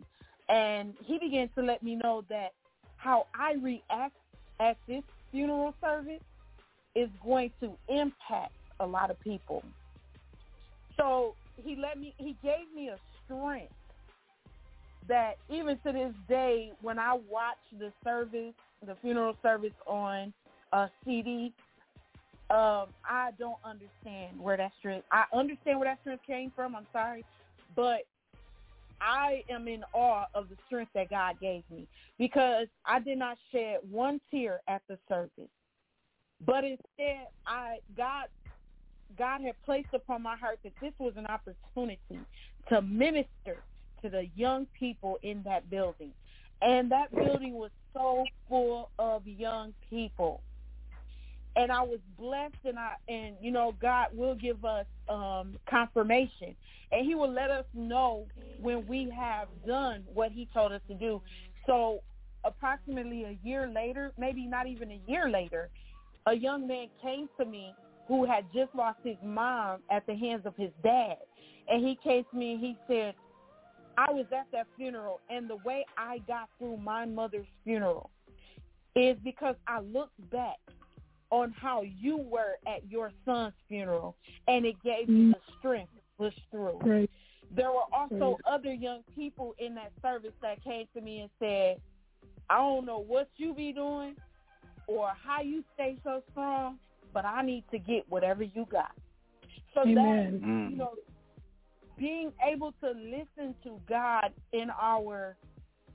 and he began to let me know that how I react at this funeral service is going to impact a lot of people. So he let me he gave me a strength that even to this day when I watch the service, the funeral service on a CD, um, I don't understand where that strength. I understand where that strength came from. I'm sorry, but I am in awe of the strength that God gave me because I did not shed one tear at the service, but instead, I God God had placed upon my heart that this was an opportunity to minister to the young people in that building, and that building was so full of young people and I was blessed and I and you know God will give us um confirmation and he will let us know when we have done what he told us to do. So approximately a year later, maybe not even a year later, a young man came to me who had just lost his mom at the hands of his dad. And he came to me and he said, I was at that funeral and the way I got through my mother's funeral is because I looked back on how you were at your son's funeral, and it gave me mm. the strength to push through. Great. There were also Great. other young people in that service that came to me and said, I don't know what you be doing or how you stay so strong, but I need to get whatever you got. So Amen. that, you mm. know, being able to listen to God in our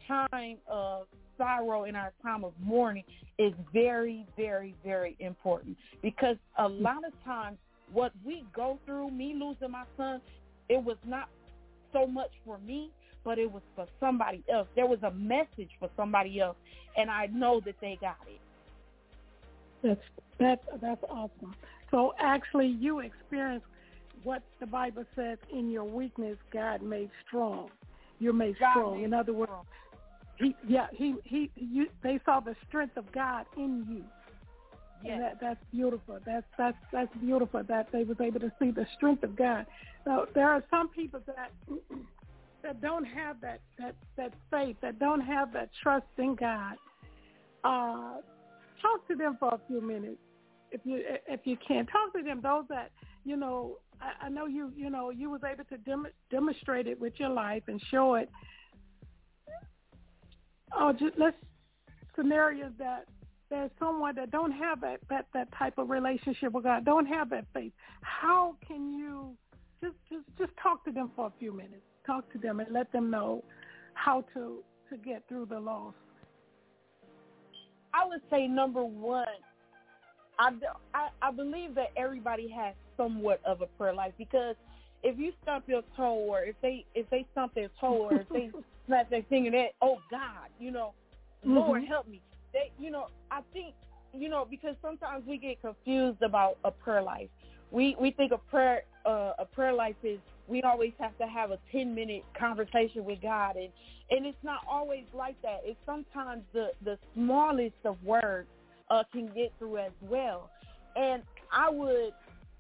time of sorrow, in our time of mourning, is very, very, very important because a lot of times what we go through, me losing my son, it was not so much for me, but it was for somebody else. There was a message for somebody else, and I know that they got it. That's that's that's awesome. So actually, you experienced what the Bible says: "In your weakness, God made strong." You're made God strong. made In other words, he yeah he he you they saw the strength of God in you. And Yes. that, that's beautiful. That's that's that's beautiful that they was able to see the strength of God. So there are some people that that don't have that that that faith, that don't have that trust in God. Uh, talk to them for a few minutes, if you if you can. Talk to them. Those that you know. I, I know you you know you was able to dem- demonstrate it with your life and show it. Oh, just let's scenarios that there's someone that don't have that, that that type of relationship with God, don't have that faith. How can you just just just talk to them for a few minutes? Talk to them and let them know how to to get through the loss. I would say number one, I, I, I believe that everybody has somewhat of a prayer life because if you stump your toe or if they if they stump their toe or if they snap their finger, that oh God, you know, Lord Mhm. help me. They, you know, I think you know because sometimes we get confused about a prayer life. We we think a prayer uh, a prayer life is we always have to have a ten minute conversation with God and and it's not always like that. It's sometimes the the smallest of words uh, can get through as well. And I would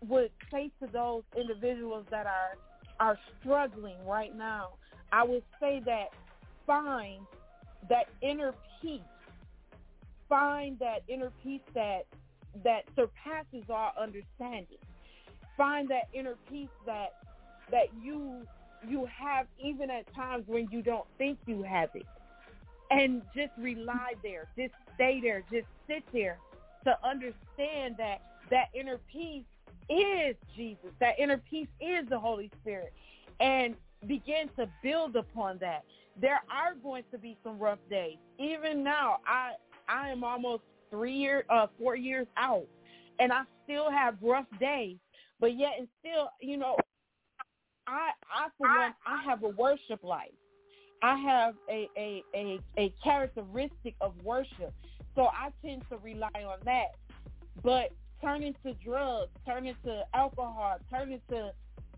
would say to those individuals that are are struggling right now, I would say that find that inner peace. Find that inner peace that that surpasses our understanding. Find that inner peace that that you you have even at times when you don't think you have it. And just rely there. Just stay there. Just sit there to understand that that inner peace is Jesus. That inner peace is the Holy Spirit. And begin to build upon that. There are going to be some rough days. Even now, I I am almost three years, uh, four years out, and I still have rough days. But yet, and still, you know, I I for one, I have a worship life. I have a a a, a characteristic of worship, so I tend to rely on that. But turning to drugs, turning to alcohol, turning to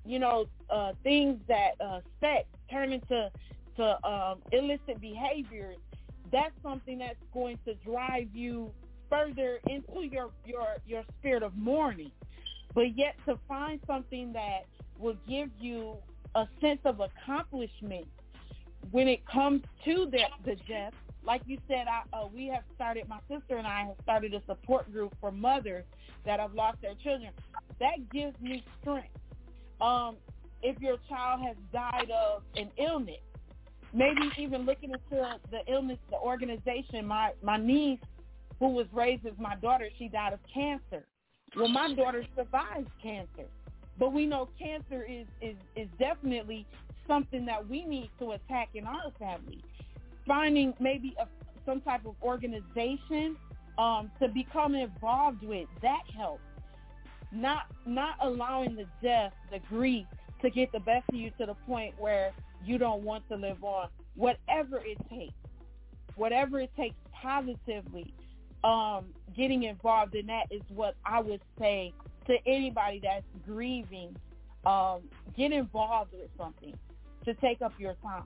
you know uh, things that uh, sex, turning to to um, illicit behaviors, that's something that's going to drive you further into your your your spirit of mourning. But yet to find something that will give you a sense of accomplishment when it comes to the the death. Like you said, I, uh, we have started. My sister and I have started a support group for mothers that have lost their children. That gives me strength. Um, if your child has died of an illness, maybe even looking into the illness, the organization. My my niece, who was raised as my daughter, she died of cancer. Well, my daughter survived cancer, but we know cancer is is is definitely something that we need to attack in our family. Finding maybe a, some type of organization um, to become involved with that helps. Not not allowing the death, the grief, to get the best of you to the point where you don't want to live on. Whatever it takes, whatever it takes positively, um, getting involved in that is what I would say to anybody that's grieving. Um, get involved with something to take up your time.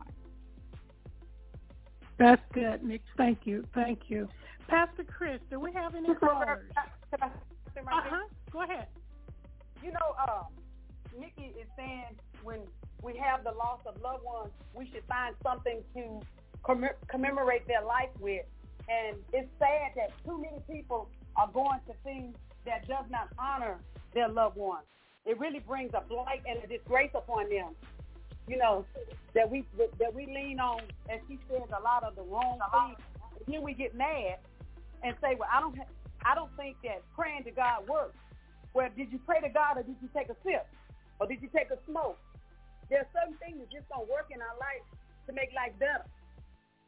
That's good, Nick. Thank you. Thank you. Pastor Chris, do we have any callers? Uh-huh. Go ahead. You know, uh, Nikki is saying when we have the loss of loved ones, we should find something to comm- commemorate their life with. And it's sad that too many people are going to things that does not honor their loved ones. It really brings a blight and a disgrace upon them. You know that we that we lean on, as she says, a lot of the wrong things. Then we get mad and say, "Well, I don't, I don't think that praying to God works." Well, did you pray to God or did you take a sip or did you take a smoke? There are certain things that just don't work in our life to make life better.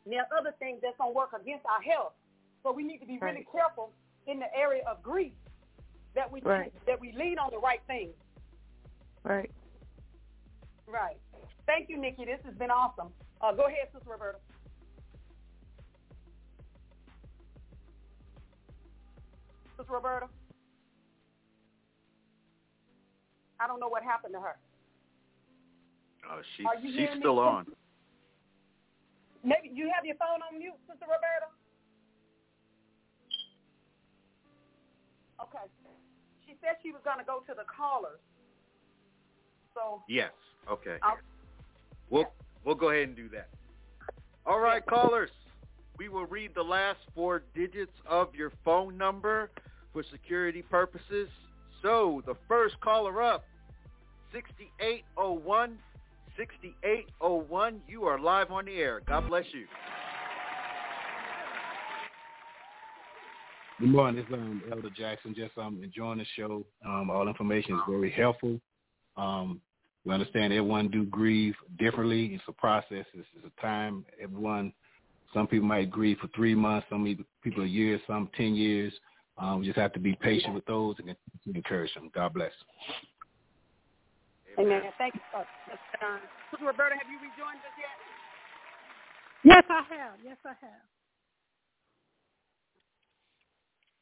And there are other things that's going to work against our health. So we need to be really careful in the area of grief that we Right. that we lean on the right things. Right. Right. Thank you, Nikki. This has been awesome. Uh, go ahead, Sister Roberta. Sister Roberta. I don't know what happened to her. Oh, she's she's hearing me? still on. Maybe you have your phone on mute, Sister Roberta. Okay. She said she was going to go to the callers. So Yes. Okay. I'll, We'll we'll go ahead and do that. All right, callers. We will read the last four digits of your phone number for security purposes. So the first caller up, 6801, 6801. You are live on the air. God bless you. Good morning. It's um, Elder Jackson. Just um, enjoying the show. Um, all information is very helpful. Um, we understand everyone do grieve differently. It's a process. It's, it's a time. Everyone, some people might grieve for three months. Some people a year. Some ten years. Um, we just have to be patient with those and encourage them. God bless. Amen. Thank you, uh, Sister uh, Roberta. Have you rejoined us yet? Yes, I have. Yes, I have.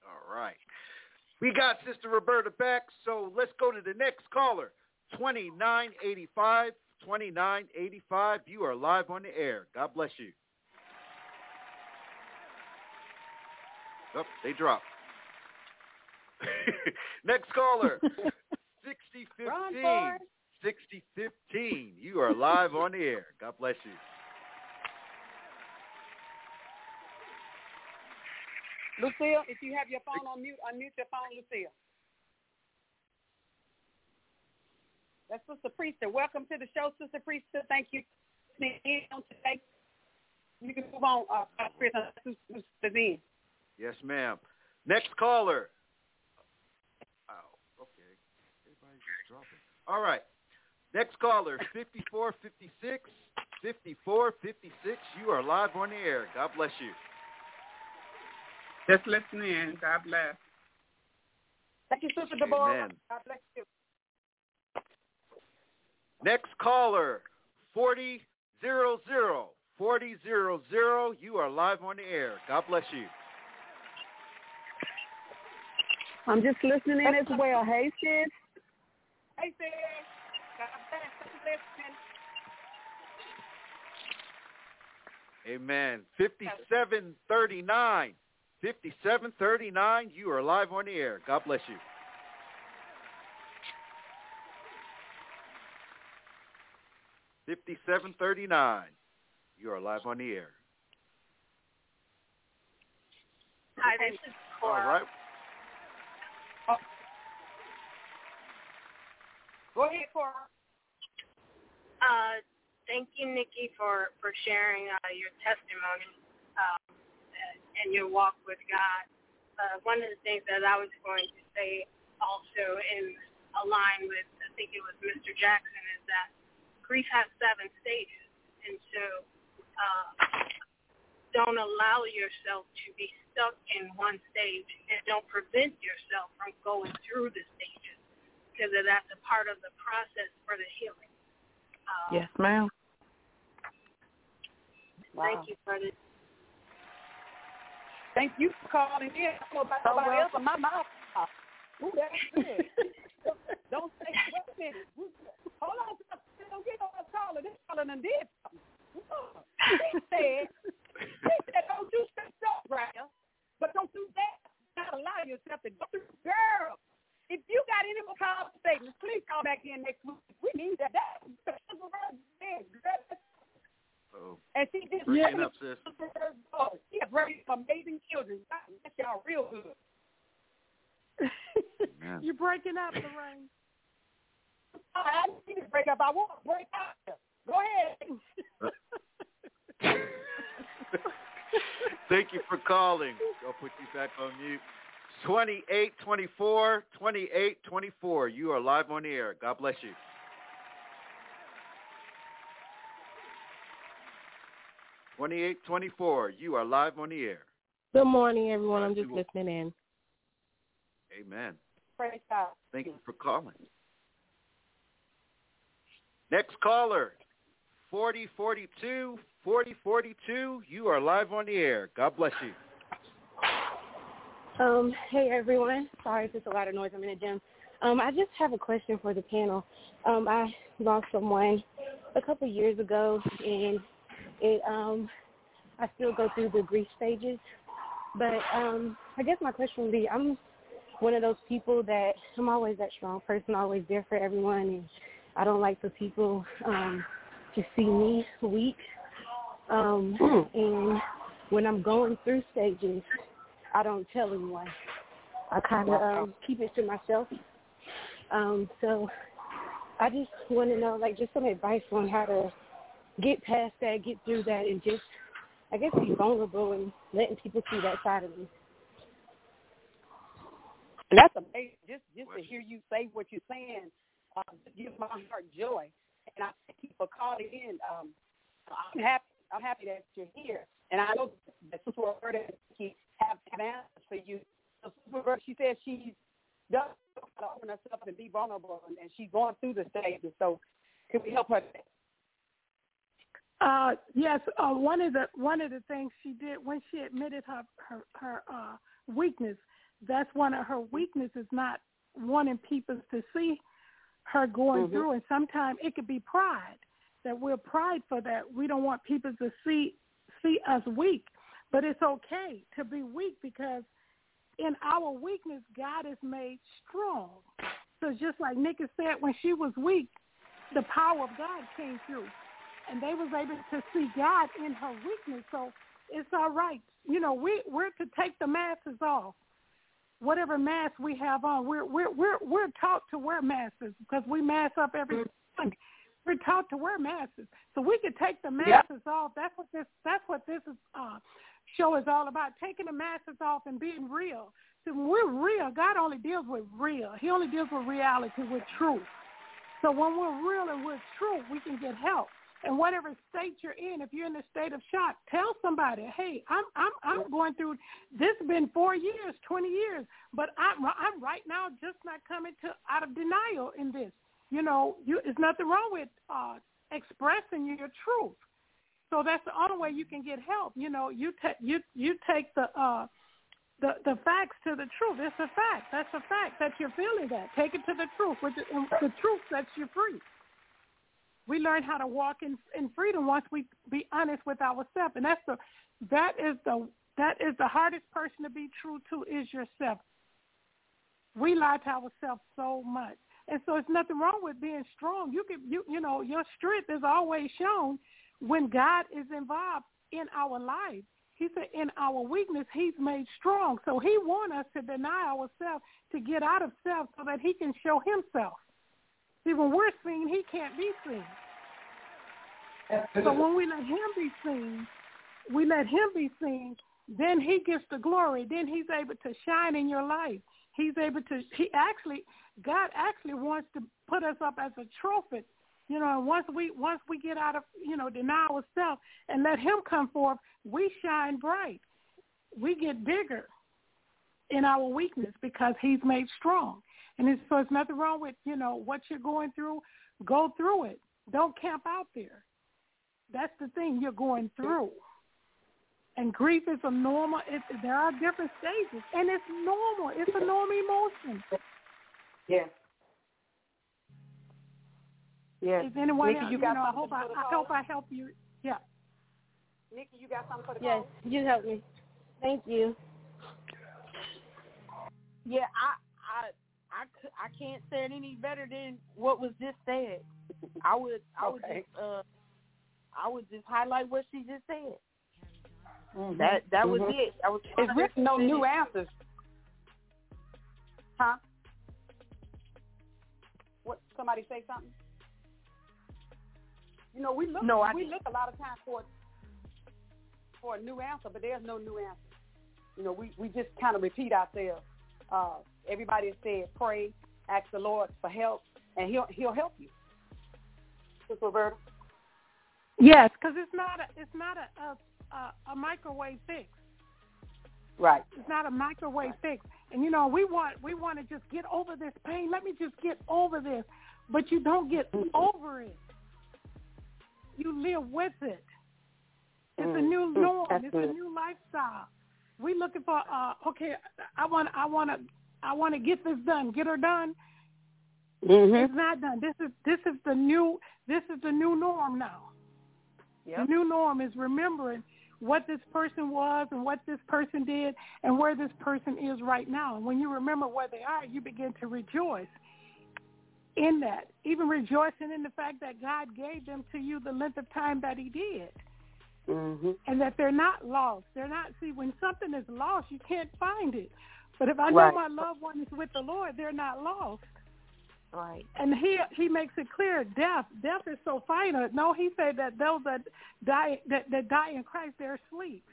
All right. We got Sister Roberta back, so let's go to the next caller. 2985, 2985. You are live on the air. God bless you. Oh, they dropped. next caller. 6015. 6015. You are live on the air. God bless you. Lucille, if you have your phone on mute, unmute your phone, Lucille. That's Sister Priester. Welcome to the show, Sister Priester. Thank you for being on today. You can move on, uh, Priester. Sister. Yes, ma'am. Next caller. Oh, okay. Everybody's just dropping. All right. Next caller, 5456. 5456. You are live on the air. God bless you. Just listening. God bless. Thank you, Sister Deborah. Amen. God bless you. Next caller, 4000. 4000. You are live on the air. God bless you. I'm just listening in as well. Hey, sis. Hey, sis. God bless. I'm listening. Amen. 5739. 5739. You are live on the air. God bless you. Fifty-seven thirty-nine. You are live on the air. Hi, this is All Cora. right. Go ahead, Cora. Uh, thank you, Nikki, for for sharing uh, your testimony um, and your walk with God. Uh, one of the things that I was going to say also in align with, I think it was Mr. Jackson, is that grief has seven stages, and so uh, don't allow yourself to be stuck in one stage, and don't prevent yourself from going through the stages because that's a part of the process for the healing. Uh, Yes, ma'am. Thank you for this. Thank you for calling in. I don't know about So nobody else, but my mouth. Ooh, that's good. don't say, wait a minute. Hold on. Don't get on us calling. This calling and did something. He said, he said, don't you say stuff, right? But don't do that. Not allow yourself to go through. Girl, if you got any more call statements, please call back in next week. We need that. That's the word man. Oh, And she just breaking up, sis. She has raised amazing children. That's y'all real good. Man. You're breaking up, Lorraine. I need to break up. I want to break up. Go ahead. Thank you for calling. I'll put you back on mute. 2824, 2824. You are live on the air. God bless you. Twenty-eight, twenty-four. You are live on the air. Good morning, everyone. I'm just listening in. Amen. Praise God. Thank you for calling. Next caller, 4042, 4042. You are live on the air. God bless you. Um, hey everyone. Sorry if it's a lot of noise. I'm in the gym. Um, I just have a question for the panel. Um, I lost someone a couple years ago, and it um, I still go through the grief stages. But um, I guess my question would be, I'm one of those people that I'm always that strong person, always there for everyone, and I don't like for people um, to see me weak. Um, and when I'm going through stages, I don't tell anyone. I kind of um, keep it to myself. Um, so I just want to know, like, just some advice on how to get past that, get through that, and just, I guess, be vulnerable and letting people see that side of me. And that's amazing. Just just to hear you say what you're saying, uh, gives my heart joy. And I thank you for calling in. Um, I'm happy. I'm happy that you're here. And I know that Sister Roberta he have, answers for you. So she says she's how to open herself and be vulnerable, and, and she's going through the stages. So can we help her? Uh, yes, uh, one of the one of the things she did when she admitted her her her uh, weakness, that's one of her weaknesses, not wanting people to see her going Mhm. through. And sometimes it could be pride that we're prideful that we don't want people to see see us weak. But it's okay to be weak because in our weakness, God is made strong. So just like Nikki said, when she was weak, the power of God came through, and they was able to see God in her weakness. So it's all right. You know, we we're to take the masses off whatever mask we have on. We're we're we're we're taught to wear masks because we mask up every Sunday. We're taught to wear masks, so we can take the masks off. That's what this that's what this is, uh, show is all about: taking the masks off and being real. So when we're real, God only deals with real. He only deals with reality, with truth. So when we're real and we're true, we can get help. And whatever state you're in, if you're in a state of shock, tell somebody, "Hey, I'm I'm I'm going through. This has been four years, twenty years, but I'm I'm right now just not coming to out of denial in this. You know, you, there's nothing wrong with uh, expressing your truth. So that's the only way you can get help. You know, you take you you take the uh, the the facts to the truth. It's a fact. That's a fact that you're feeling that. Take it to the truth. Which is, the truth sets you free. We learn how to walk in in freedom once we be honest with ourselves, and that's the that is the that is the hardest person to be true to is yourself. We lie to ourselves so much, and so it's nothing wrong with being strong. You can you you know your strength is always shown when God is involved in our life. He said, in our weakness, he's made strong. So he wants us to deny ourselves to get out of self so that he can show himself. See, when we're seen, he can't be seen. So when we let him be seen, we let him be seen, then he gets the glory. Then he's able to shine in your life. He's able to, he actually, God actually wants to put us up as a trophy you know, once we once we get out of you know deny ourselves and let Him come forth, we shine bright. We get bigger in our weakness because He's made strong. And it's, so it's nothing wrong with you know what you're going through. Go through it. Don't camp out there. That's the thing you're going through. And grief is a normal. It, there are different stages, and it's normal. It's a normal emotion. Yeah. Yeah. Is anyone Nikki, else? you got know, I hope I, I hope I help you. Yeah. Nikki, you got something for the Yes, call? you help me. Thank you. Yeah, I I I cou- I can't say it any better than what was just said. I would I would Okay. just uh I would just highlight what she just said. Mhm. That that was Mhm. it. That was It's really no new answers. Huh? What? Somebody say something? You know, we look. No, I we didn't. look a lot of times for for a new answer, but there's no new answer. You know, we we just kind of repeat ourselves. Uh, everybody has said, pray, ask the Lord for help, and He'll He'll help you. Sister Roberta. Yes, because it's not a it's not a, a a a microwave fix. Right. It's not a microwave fix. And you know, we want we want to just get over this pain. Let me just get over this. But you don't get over it. You live with it. It's a Mm, new mm, norm. it's good. a new lifestyle. We looking for uh okay, I want I want to I want to get this done. Get her done. Mm-hmm. It's not done. This is this is the new this is the new norm now. The new norm is remembering what this person was and what this person did and where this person is right now. And when you remember where they are, you begin to rejoice in that, even rejoicing in the fact that God gave them to you the length of time that he did Mm-hmm. and that they're not lost. They're not, see, when something is lost, you can't find it. But if I know my loved one is with the Lord, they're not lost. Right. And he he makes it clear death death is so final. No, he said that those that die that, that die in Christ they're asleep.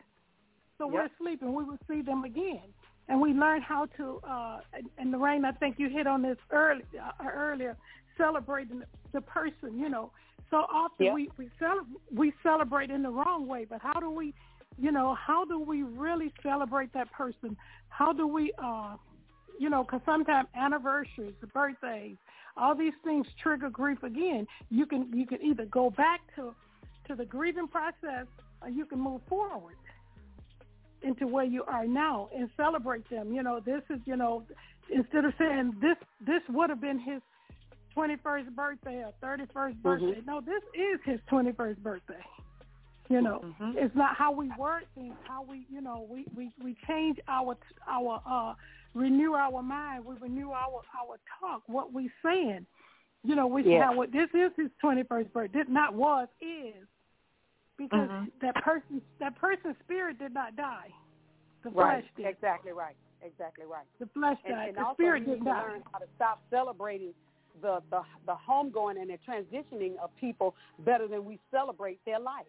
So we're asleep and we will see them again. And we learn how to uh and, Lorraine, I think you hit on this early uh, earlier, celebrating the, person, you know. So often Yep. we we celebrate we celebrate in the wrong way, but how do we you know, how do we really celebrate that person? How do we uh you know, because sometimes anniversaries, birthdays, all these things trigger grief again. You can you can either go back to to the grieving process, or you can move forward into where you are now and celebrate them. You know, this is you know, instead of saying this this would have been his twenty first birthday or 31st birthday. No, this is his twenty first birthday. You know, it's not how we word things, how we, you know, we we we change our our uh renew our mind, we renew our our talk, what we saying. You know, we say Yeah. how what this is his twenty first birthday. This not was is because Mhm. that person that person's spirit did not die. The Right. flesh did. Exactly right. Exactly right. The flesh died. and the also spirit didn't to die. learn how to stop celebrating the the the homegoing and the transitioning of people better than we celebrate their life.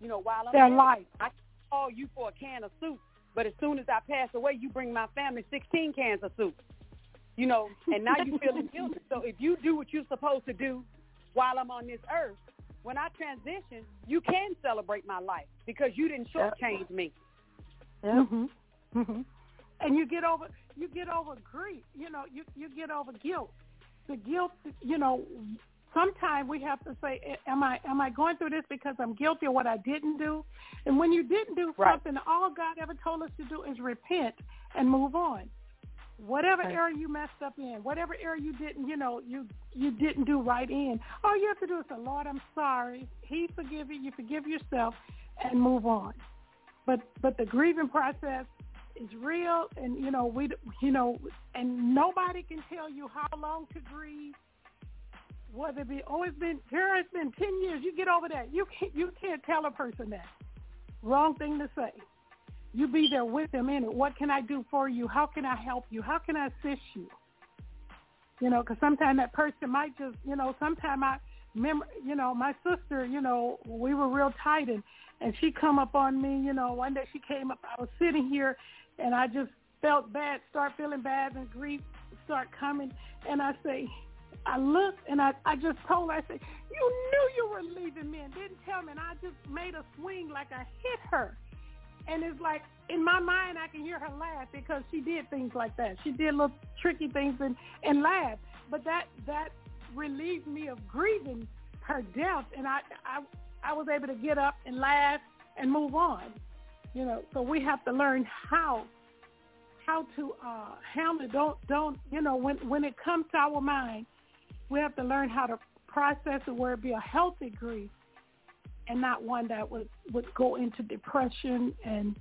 You know, while I'm Their life. I call you for a can of soup, but as soon as I pass away, you bring my family 16 cans of soup. You know, and now you feeling guilty. So if you do what you're supposed to do while I'm on this earth, when I transition, you can celebrate my life because you didn't shortchange me. hmm hmm And you get over you get over grief. You know, you you get over guilt. The guilt, you know, sometimes we have to say, am I am I going through this because I'm guilty of what I didn't do? And when you didn't do Right. something, all God ever told us to do is repent and move on. Whatever area you messed up in, whatever area you didn't, you know, you you didn't do right in, all you have to do is say, Lord, I'm sorry. He forgive you. You forgive yourself, and move on. But but the grieving process is real, and you know we you know, and nobody can tell you how long to grieve. Whether it be oh it's been here it's been ten years, you get over that. You can't you can't tell a person that. Wrong thing to say. You be there with them in it. What can I do for you? How can I help you? How can I assist you? You know, because sometimes that person might just, you know, sometimes I remember, you know, my sister, you know, we were real tight and, and she come up on me, you know, one day she came up, I was sitting here and I just felt bad, start feeling bad and grief start coming. And I say, I looked and I, I just told her, I said, you knew you were leaving me and didn't tell me. And I just made a swing like I hit her. And it's like in my mind, I can hear her laugh because she did things like that. She did little tricky things and and laugh. But that that relieved me of grieving her death, and I I I was able to get up and laugh and move on. You know, so we have to learn how how to uh, handle. Don't don't you know when when it comes to our mind, we have to learn how to process it where it be a healthy grief and not one that would would go into depression and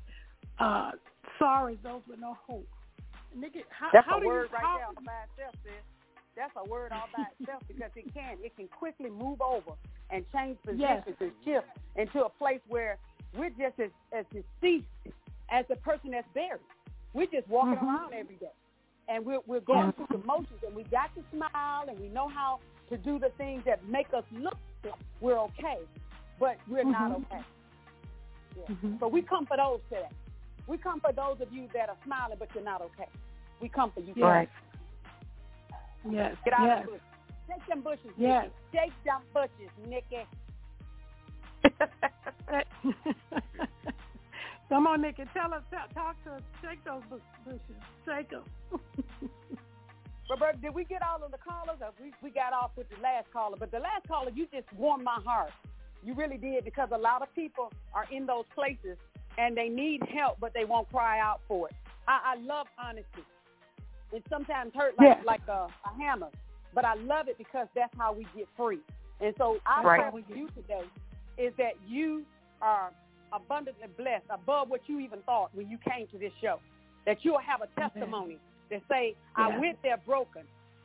uh sorry those with no hope. Nigga, how, That's how a do word you, right how, there all by itself, sis. That's a word all by itself because it can. It can quickly move over and change Yes. positions and shift into a place where we're just as, as deceased as the person that's buried. We're just walking Mhm. around every day. And we're, we're going through the motions and we got to smile and we know how to do the things that make us look like we're okay, but we're not Mhm. okay. Yeah. Mhm. So we come for those today. We come for those of you that are smiling but you're not okay. We come for you. Yes. today. Yes. Get out yes. of the bush. Shake them bushes, Yes. Nikki. Shake them bushes, Nikki. Come on, Nikki. Tell us, tell, talk to us. Shake those bu- bushes. Shake them. Roberta, did we get all of the callers? Or we, we got off with the last caller, but the last caller, you just warmed my heart. You really did because a lot of people are in those places and they need help, but they won't cry out for it. I, I love honesty. It sometimes hurt like Yes. like a, a hammer, but I love it because that's how we get free. And so I right. for you today is that you are abundantly blessed above what you even thought when you came to this show. That you'll have a testimony that say, I Yeah. went there broken,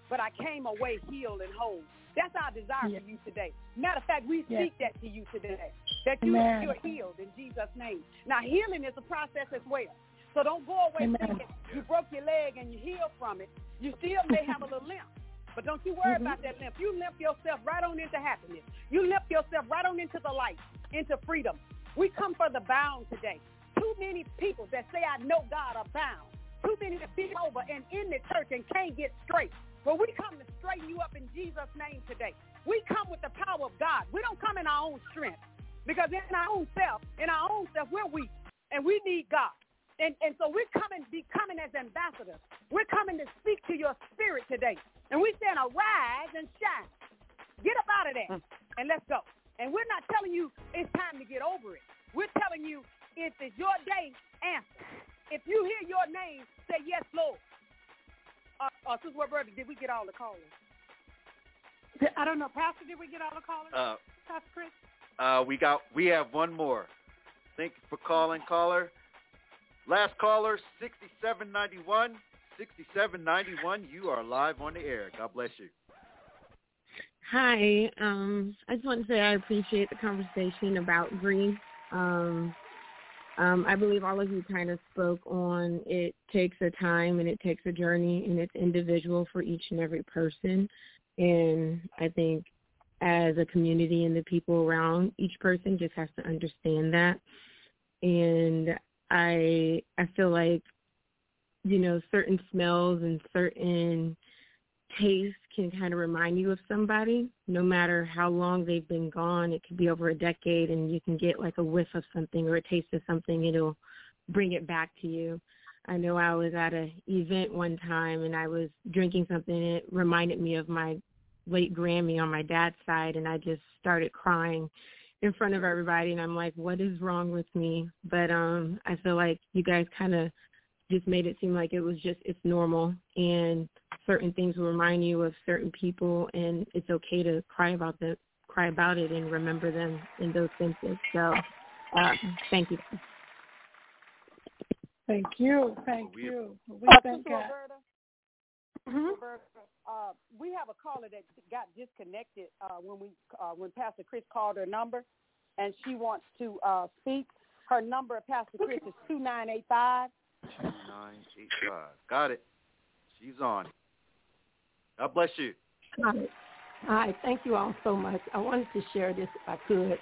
but I came away healed and whole. That's our desire Yeah. for you today. Matter of fact, we Yeah. speak that to you today. That you, Amen. you're healed in Jesus' name. Now, healing is a process as well. So don't go away Amen. thinking you broke your leg and you healed from it. You still may have a little limp. But don't you worry Mhm. about that limp. You limp yourself right on into happiness. You limp yourself right on into the light, into freedom. We come for the bound today. Too many people that say, I know God are bound. Too many that be over and in the church and can't get straight. But we come to straighten you up in Jesus' name today. We come with the power of God. We don't come in our own strength. Because in our own self, in our own self, we're weak. And we need God. And, and so we're coming, becoming as ambassadors. We're coming to speak to your spirit today. And we're saying, arise and shine. Get up out of there hmm. and let's go. And we're not telling you it's time to get over it. We're telling you if it's your day, answer. If you hear your name, say yes, Lord. Uh, uh, Sister Roberta, did we get all the callers? I don't know. Pastor, did we get all the callers? Uh, Pastor Chris? uh, we got we have one more. Thank you for calling, caller. Last caller, sixty-seven ninety-one. Sixty-seven ninety-one. You are live on the air. God bless you. Hi. Um, I just want to say I appreciate the conversation about grief. Um, Um, I believe all of you kind of spoke on it takes a time and it takes a journey and it's individual for each and every person. And I think as a community and the people around each person just has to understand that. And I I feel like you know certain smells and certain tastes can kind of remind you of somebody. No matter how long they've been gone it could be over a decade and you can get like a whiff of something or a taste of something it'll bring it back to you. I know i was at a event one time and i was drinking something and it reminded me of my late grammy on my dad's side and i just started crying in front of everybody and i'm like what is wrong with me? But um i feel like you guys kind of just made it seem like it was just it's normal and certain things will remind you of certain people and it's okay to cry about them cry about it and remember them in those senses so uh, thank you Thank you. Thank you. We thank Sister God. Mm-hmm. Uh, we have a caller that got disconnected uh, when we uh, when Pastor Chris called her number, and she wants to uh, speak. Her number, of Pastor Chris, is two nine eight five. Nine eight five. Got it. She's on. God bless you. Hi. Hi. Thank you all so much. I wanted to share this if I could.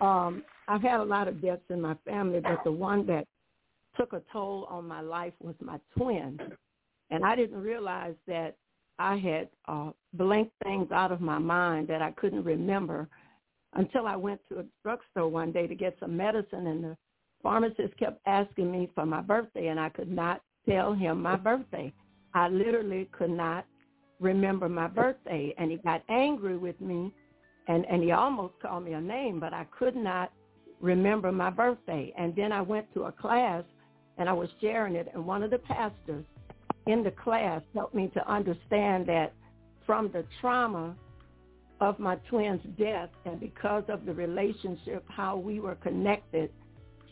Um, I've had a lot of deaths in my family, but the one that took a toll on my life was my twin. And I didn't realize that I had uh, blanked things out of my mind that I couldn't remember until I went to a drugstore one day to get some medicine and the pharmacist kept asking me for my birthday and I could not tell him my birthday. I literally could not remember my birthday and he got angry with me and and he almost called me a name but I could not remember my birthday and then I went to a class and I was sharing it and one of the pastors in the class helped me to understand that from the trauma of my twin's death and because of the relationship how we were connected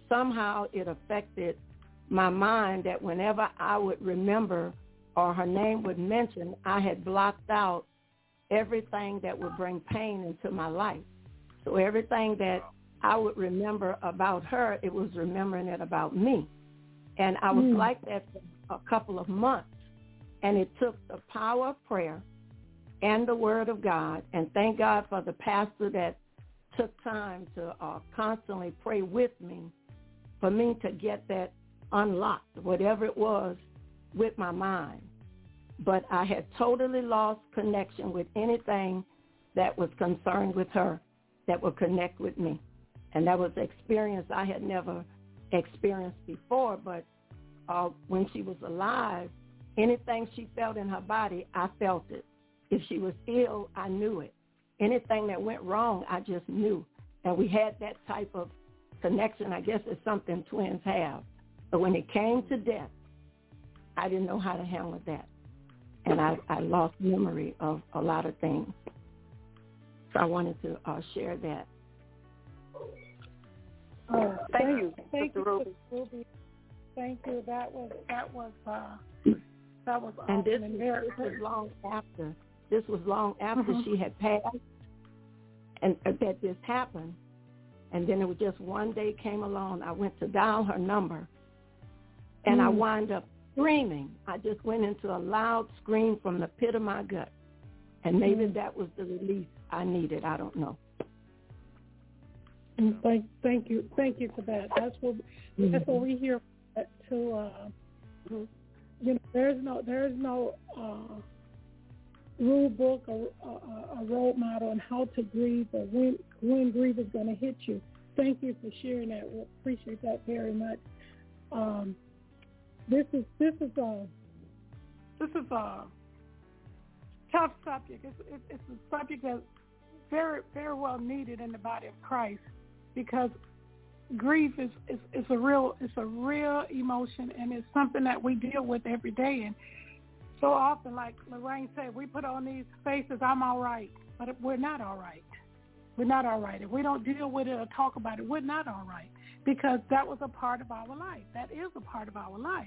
somehow it affected my mind that whenever I would remember or her name would mention, I had blocked out everything that would bring pain into my life. So everything that I would remember about her, it was remembering it about me. And I was Mm. like that for a couple of months. And it took the power of prayer and the word of God. And thank God for the pastor that took time to uh, constantly pray with me for me to get that unlocked, whatever it was, with my mind. But I had totally lost connection with anything that was concerned with her that would connect with me. And that was an experience I had never experienced before. But uh, when she was alive, anything she felt in her body, I felt it. If she was ill, I knew it. Anything that went wrong, I just knew. And we had that type of connection. I guess is something twins have. But when it came to death, I didn't know how to handle that. And I, I lost memory of a lot of things. So I wanted to uh, share that. Oh, Thank thank you, Thank Sister you, Ruby. Ruby. Thank you. That was that was uh that was And this, awesome and very this was long after. This was long after Mhm. she had passed, and uh, that this happened. And then it was just one day came along. I went to dial her number, and I wind up screaming. I just went into a loud scream from the pit of my gut, and maybe Mm. that was the release I needed. I don't know. And Thank, thank you, thank you for that. That's what that's what we hear to. Uh, you know, there's no there's no uh, rule book or a, a role model on how to grieve or when when grief is going to hit you. Thank you for sharing that. We appreciate that very much. Um, this is this is a this is a tough subject. It's, it's, it's a subject that's very very well needed in the body of Christ because grief is, is, is a real it's a real emotion and it's something that we deal with every day and so often like Lorraine said, we put on these faces, I'm all right, but we're not all right. We're not all right. If we don't deal with it or talk about it, we're not all right because that was a part of our life. That is a part of our life.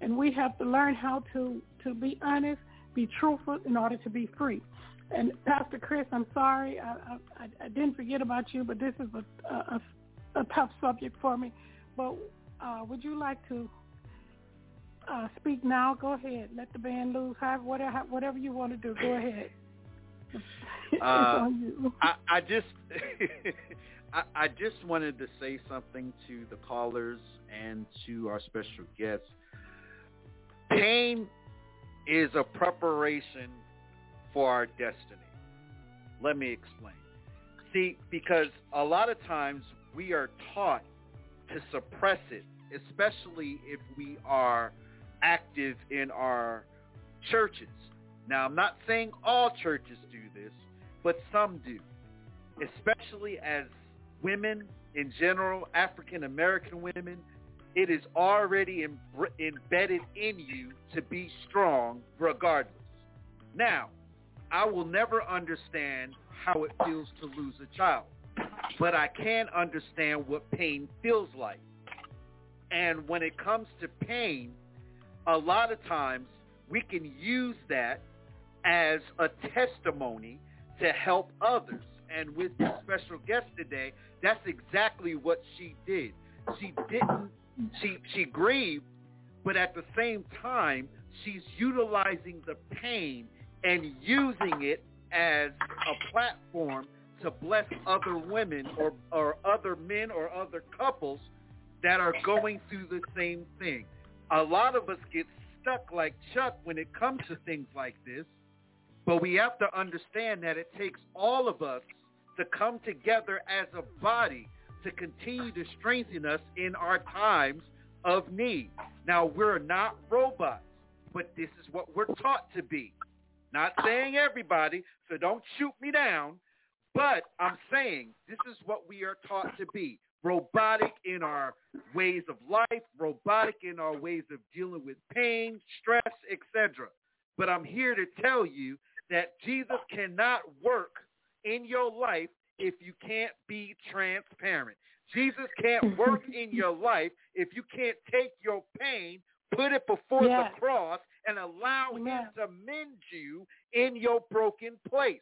And we have to learn how to, to be honest, be truthful in order to be free. And Pastor Chris, I'm sorry, I, I, I didn't forget about you, but this is a, a, a tough subject for me. but uh, would you like to uh, speak now? Go ahead. Let the band loose. Have whatever whatever you want to do. Go ahead. Uh. I, I just I, I just wanted to say something to the callers and to our special guests. Pain is a preparation for our destiny. Let me explain. See, because a lot of times we are taught to suppress it, especially if we are active in our churches. Now, I'm not saying all churches do this, but some do, especially as women in general, African American women. It is already em- embedded in you to be strong regardless. Now, I will never understand how it feels to lose a child, but I can understand what pain feels like. And when it comes to pain, a lot of times we can use that as a testimony to help others. And with the special guest today, that's exactly what she did. She didn't, she, she grieved, but at the same time, she's utilizing the pain and using it as a platform to bless other women or, or other men or other couples that are going through the same thing. A lot of us get stuck like Chuck when it comes to things like this, but we have to understand that it takes all of us to come together as a body to continue to strengthen us in our times of need. Now, we're not robots, but this is what we're taught to be. Not saying everybody, so don't shoot me down, but I'm saying this is what we are taught to be. Robotic in our ways of life, robotic in our ways of dealing with pain, stress, etc. But I'm here to tell you that Jesus cannot work in your life if you can't be transparent. Jesus can't work in your life if you can't take your pain, put it before the cross, and allow him to mend you in your broken place.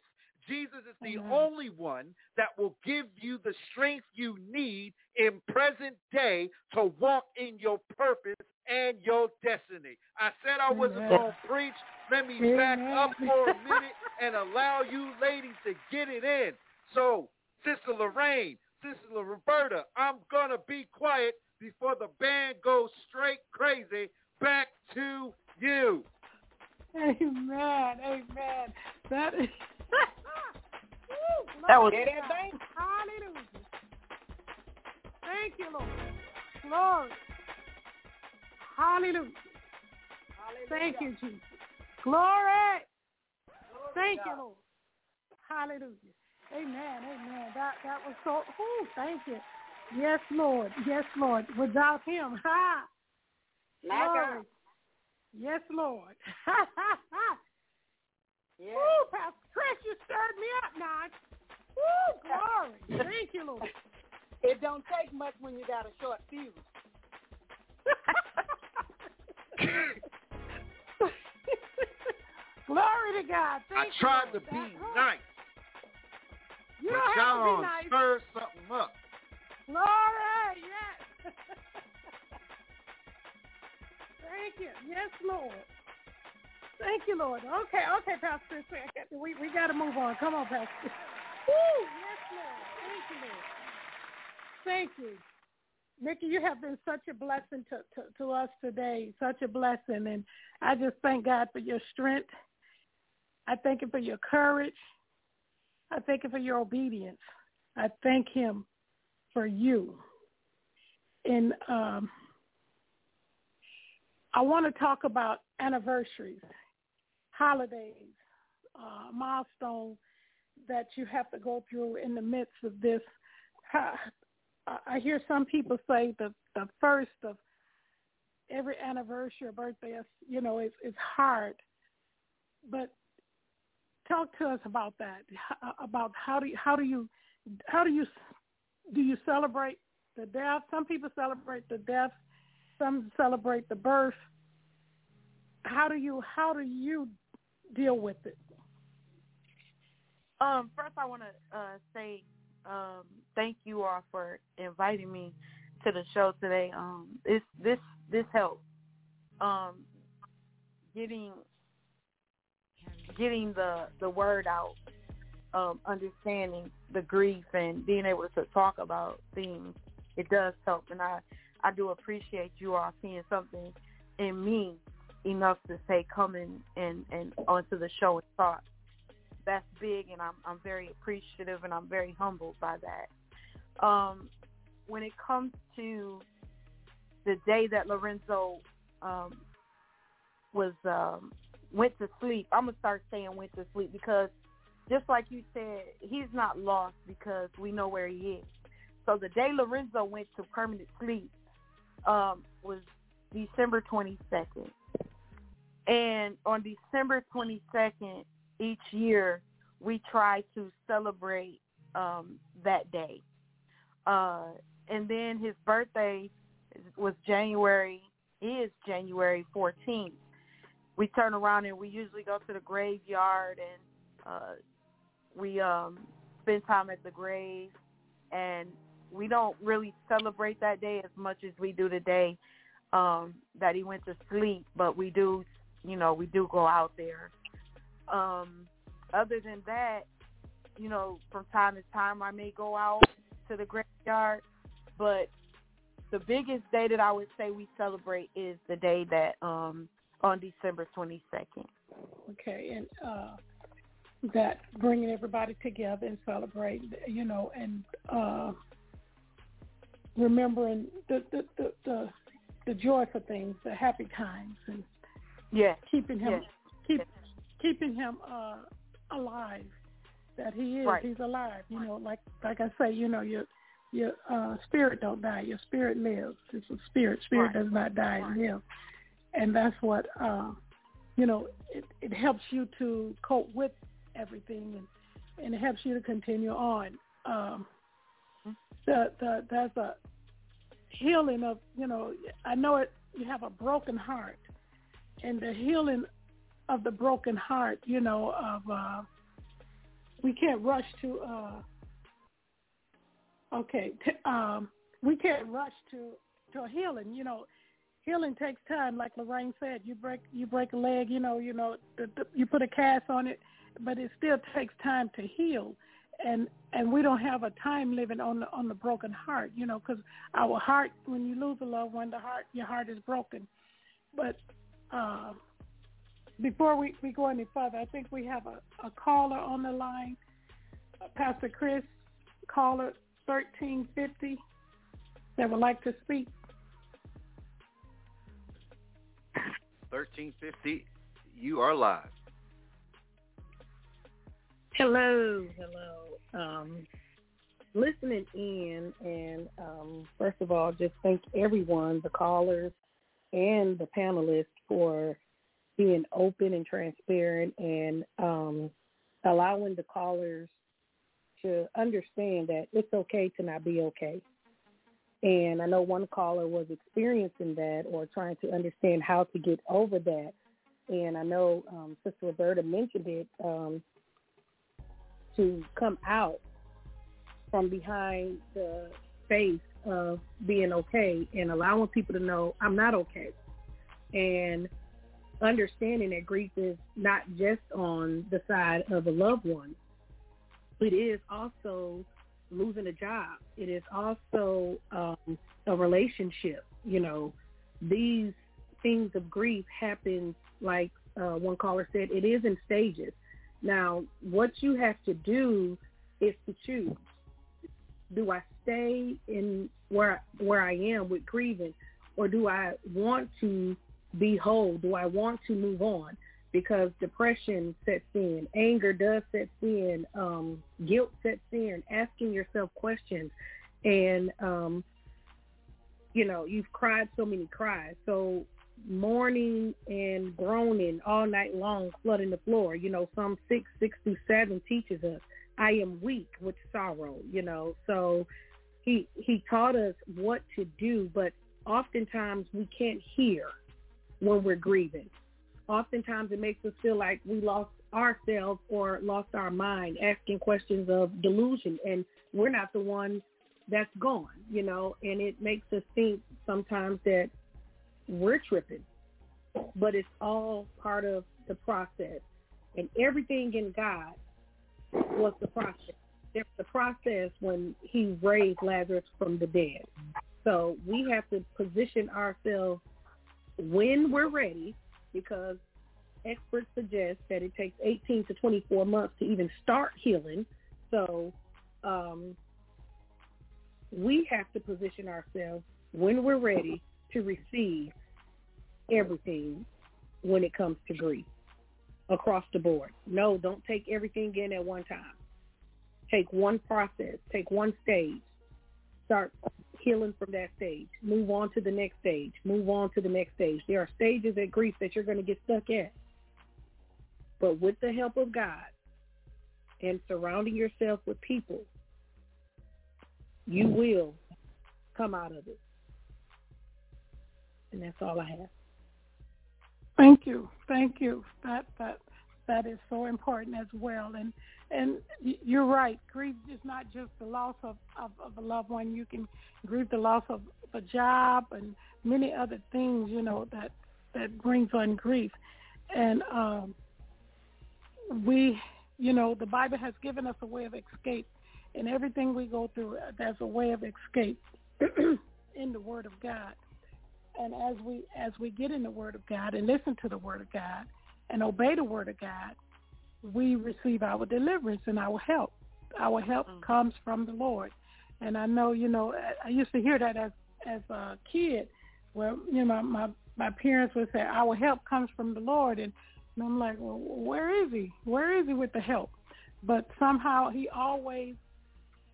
Jesus is the only one that will give you the strength you need in present day to walk in your purpose and your destiny. I said I wasn't Amen. going to preach. Let me back up for a minute and allow you ladies to get it in. So, Sister Lorraine, Sister Roberta, I'm going to be quiet before the band goes straight crazy. Back to you. Amen. Amen. That is. That was- glory. Hallelujah. Thank you, Lord. Glory. Hallelujah. Thank you, Jesus. Glory. Thank you, Lord. Hallelujah. Amen. Amen. That that was so. Ooh, thank you. Yes, Lord. Yes, Lord. Without Him, ha. My God. Yes, Lord. Yeah. Woo, Pastor Chris, you stirred me up now. Woo, glory. Thank you, Lord. It don't take much when you got a short fuse. Glory to God. I Thank you, I tried Lord. to be That- nice, You but don't have to y'all be nice. stir something up. Glory, yes. Thank you. Yes, Lord. Thank you, Lord. Okay, okay, Pastor. We we got to move on. Come on, Pastor. Woo! Yes, Lord. Thank you, Lord. Thank you. Nikki, you have been such a blessing to, to, to us today, such a blessing. And I just thank God for your strength. I thank him for your courage. I thank him for your obedience. I thank him for you. And um, I want to talk about anniversaries, holidays, uh, milestones that you have to go through in the midst of this. I hear some people say the the first of every anniversary or birthday is you know is is hard, but talk to us about that. Uh, about how do you, how do you how do you do you celebrate the death? Some people celebrate the death. Some celebrate the birth. How do you how do you deal with it? Um, first, I want to uh, say um, thank you all for inviting me to the show today. Um, this this this helped. Um, getting getting the the word out, um, understanding the grief and being able to talk about things, it does help. And I I do appreciate you all seeing something in me enough to say come in and and onto the show and talk. That's big, and I'm I'm very appreciative and I'm very humbled by that. Um, when it comes to the day that Lorenzo um, was um, went to sleep, I'm gonna start saying went to sleep because just like you said, he's not lost because we know where he is. So the day Lorenzo went to permanent sleep um, was December 22nd. And on December 22nd each year, we try to celebrate um, that day. Uh, and then his birthday was January, is January 14th. We turn around and we usually go to the graveyard and uh, we um, spend time at the grave. And we don't really celebrate that day as much as we do the day um, that he went to sleep, but we do, you know, we do go out there. Um, other than that, you know, from time to time I may go out to the graveyard, but the biggest day that I would say we celebrate is the day that um on December 22nd. Okay, and uh that bringing everybody together and celebrate, you know, and uh remembering the the the, the, the joyful things, the happy times, and yeah, keeping him yes. keep keeping him uh alive. That he is, Right. he's alive. You know, like like I say, you know, your your uh spirit don't die, your spirit lives. It's a spirit. Spirit Right. does not die and live. And that's what uh you know, it, it helps you to cope with everything and and it helps you to continue on. Um the the there's a healing of you know I know it you have a broken heart and the healing of the broken heart you know of uh we can't rush to uh okay t- um we can't rush to to healing you know. Healing takes time like Lorraine said you break you break a leg you know you know the, the, you put a cast on it but it still takes time to heal. And and we don't have a time limit on the on the broken heart you know because our heart when you lose a loved one the heart your heart is broken. But uh before we, we go any further i think we have a, a caller on the line uh, pastor chris caller 1350 that would like to speak 1350, you are live. Hello, hello. Um, listening in, and um, first of all, just thank everyone, the callers and the panelists, for being open and transparent and um, allowing the callers to understand that it's okay to not be okay. And I know one caller was experiencing that or trying to understand how to get over that. And I know um, Sister Roberta mentioned it. Um, to come out from behind the face of being okay and allowing people to know I'm not okay. And understanding that grief is not just on the side of a loved one. It is also losing a job. It is also um, a relationship. You know, these things of grief happen like uh, one caller said, it is in stages. Now, what you have to do is to choose. Do I stay in where where I am with grieving, or do I want to be whole? Do I want to move on? Because depression sets in, anger does set in, um, guilt sets in, asking yourself questions, and um, you know you've cried so many cries. So mourning and groaning all night long, flooding the floor. You know, Psalm 6, 6 through 7 teaches us, I am weak with sorrow, you know. So he he taught us what to do, but oftentimes we can't hear when we're grieving. Oftentimes it makes us feel like we lost ourselves or lost our mind, asking questions of delusion, and we're not the one that's gone, you know, and it makes us think sometimes that we're tripping, but it's all part of the process. And everything in God was the process. There's the process when he raised Lazarus from the dead. So we have to position ourselves when we're ready because experts suggest that it takes 18 to 24 months to even start healing. So um, we have to position ourselves when we're ready to receive everything when it comes to grief across the board. No, don't take everything in at one time. Take one process, take one stage, start healing from that stage, move on to the next stage, move on to the next stage. There are stages at grief that you're going to get stuck at. But with the help of God and surrounding yourself with people, you will come out of it. And that's all I have. Thank you, thank you. That that that is so important as well. And and you're right. Grief is not just the loss of, of, of a loved one. You can grieve the loss of a job and many other things. You know that that brings on grief. And um, we, you know, the Bible has given us a way of escape. In everything we go through, there's a way of escape in the Word of God and as we as we get in the Word of God and listen to the Word of God and obey the Word of God, we receive our deliverance and our help. Our help mm-hmm. comes from the Lord. And I know, you know, I used to hear that as as a kid, where you know my my, my parents would say, "Our help comes from the Lord," and, and I'm like, "Well, where is He? Where is He with the help?" But somehow He always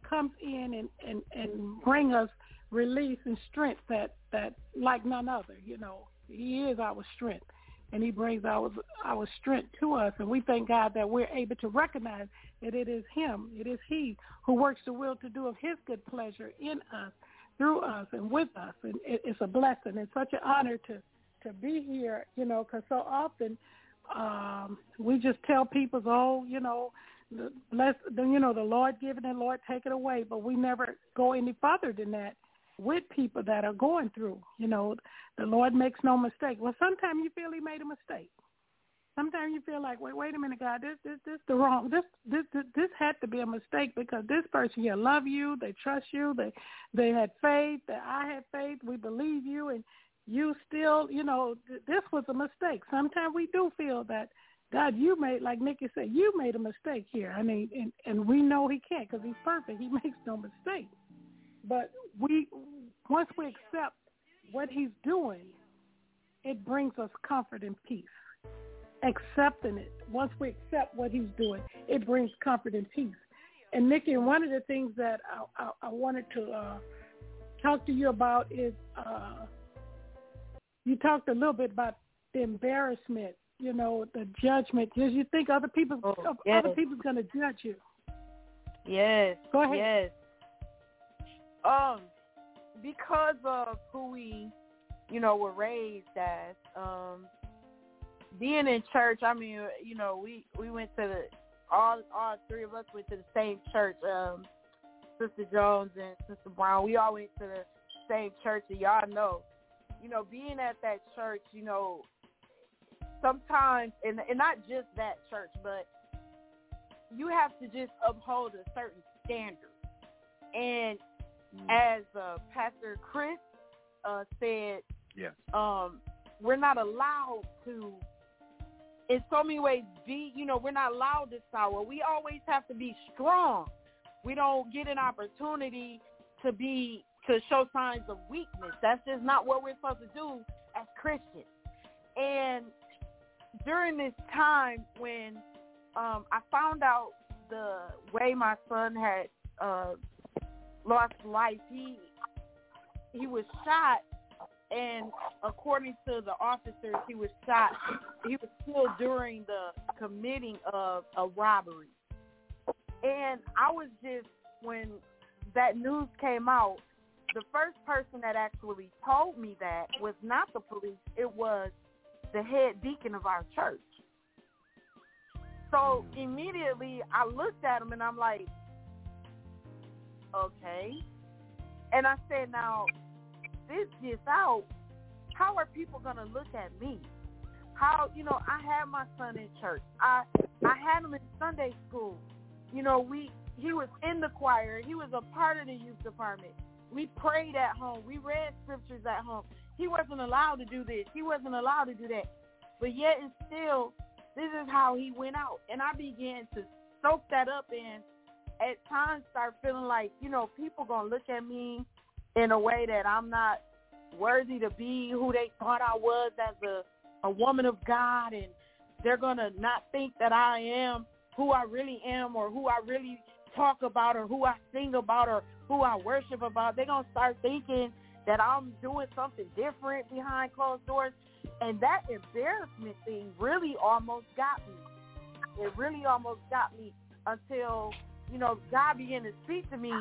comes in and and and bring us release and strength that that like none other. You know, He is our strength, and He brings our our strength to us. And we thank God that we're able to recognize that it is Him, it is He who works the will to do of His good pleasure in us, through us, and with us. And it, it's a blessing. It's such an honor to to be here. You know, because so often um, we just tell people, oh, you know, bless, you know, the Lord give it and Lord take it away, but we never go any further than that with people that are going through. You know, the Lord makes no mistake. Well, sometimes you feel He made a mistake. Sometimes you feel like, wait, wait a minute, God, this, this, this, the wrong, this, this, this, this had to be a mistake because this person here love you, they trust you, they, they had faith, that I had faith, we believe you, and you still, you know, th- this was a mistake. Sometimes we do feel that, God, you made, like Nikki said, you made a mistake here. I mean, and, and we know He can't because He's perfect. He makes no mistake. But we, once we accept what he's doing, it brings us comfort and peace. Accepting it, once we accept what he's doing, it brings comfort and peace. And Nikki, one of the things that I, I, I wanted to uh, talk to you about is uh, you talked a little bit about the embarrassment, you know, the judgment. Because you think other people, oh, yes. other people's going to judge you. Yes. Go ahead. Yes. Um, because of who we, you know, were raised as, um, being in church. I mean, you know, we we went to the all all three of us went to the same church. Um, Sister Jones and Sister Brown, we all went to the same church, and y'all know, you know, being at that church, you know, sometimes, and and not just that church, but you have to just uphold a certain standard. And as uh, Pastor Chris uh, said, yes. um, we're not allowed to, in so many ways, be, you know, we're not allowed to sour. We always have to be strong. We don't get an opportunity to be, to show signs of weakness. That's just not what we're supposed to do as Christians. And during this time when um, I found out the way my son had uh, lost life. He he was shot, and according to the officers, he was shot. He was killed during the committing of a robbery. And I was just when that news came out, the first person that actually told me that was not the police. It was the head deacon of our church. So immediately I looked at him and I'm like, okay, And I said, now, this gets out, how are people going to look at me? How, you know, I had my son in church. I I had him in Sunday school. You know, we he was in the choir. He was a part of the youth department. We prayed at home. We read scriptures at home. He wasn't allowed to do this. He wasn't allowed to do that. But yet and still, this is how he went out. And I began to soak that up and at times start feeling like, you know, people going to look at me in a way that I'm not worthy to be who they thought I was as a, a woman of God. And they're going to not think that I am who I really am or who I really talk about or who I sing about or who I worship about. They're going to start thinking that I'm doing something different behind closed doors. And that embarrassment thing really almost got me. It really almost got me until, you know, God began to speak to me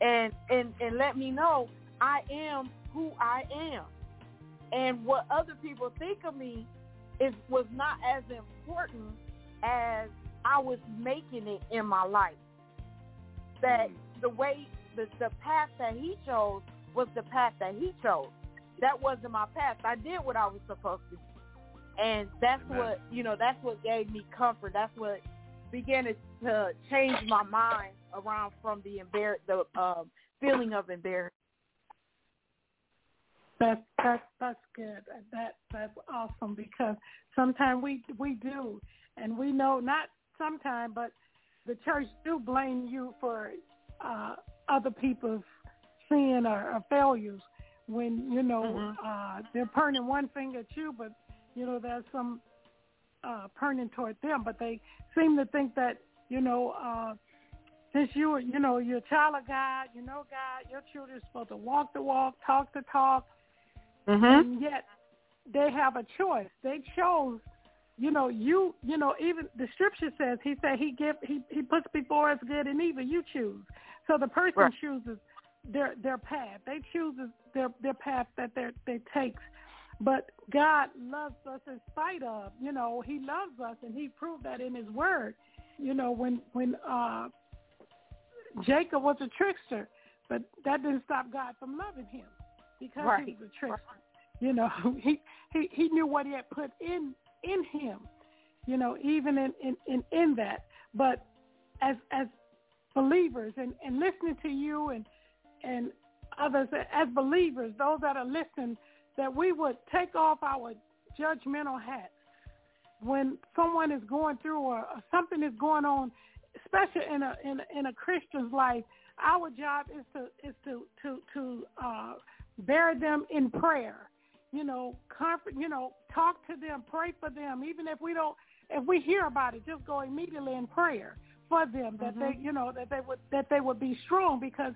and, and, and let me know I am who I am. And what other people think of me is was not as important as I was making it in my life. That mm. the way the the path that he chose was the path that he chose. That wasn't my path. I did what I was supposed to do. And that's Amen. what you know, that's what gave me comfort. That's what began to, to change my mind around from the embar- the um feeling of embarrassment. That's that's that's good. That that's awesome because sometimes we we do, and we know not sometimes, but the church do blame you for uh, other people's sin or, or failures when you know uh, they're pointing one finger at you, but you know there's some uh, pointing toward them, but they seem to think that you know. Uh, since you you know, you're a child of God, you know God, your children are supposed to walk the walk, talk the talk, and yet they have a choice. They chose, you know, you, you know, even the scripture says he said he give he he puts before us good and evil. You choose. So the person Right. chooses their their path. They chooses their their path that they they takes. But God loves us in spite of, you know, He loves us, and He proved that in His Word. You know, when when uh, Jacob was a trickster, but that didn't stop God from loving him because Right. he was a trickster. You know, he he he knew what he had put in in him. You know, even in in in, in that. But as as believers and and listening to you and and others as believers, those that are listening, that we would take off our judgmental hats when someone is going through or, or something is going on, especially in a in a, in a Christian's life. Our job is to is to to to uh, bear them in prayer. You know, comfort. You know, talk to them, pray for them. Even if we don't, if we hear about it, just go immediately in prayer for them that they, you know, that they would that they would be strong because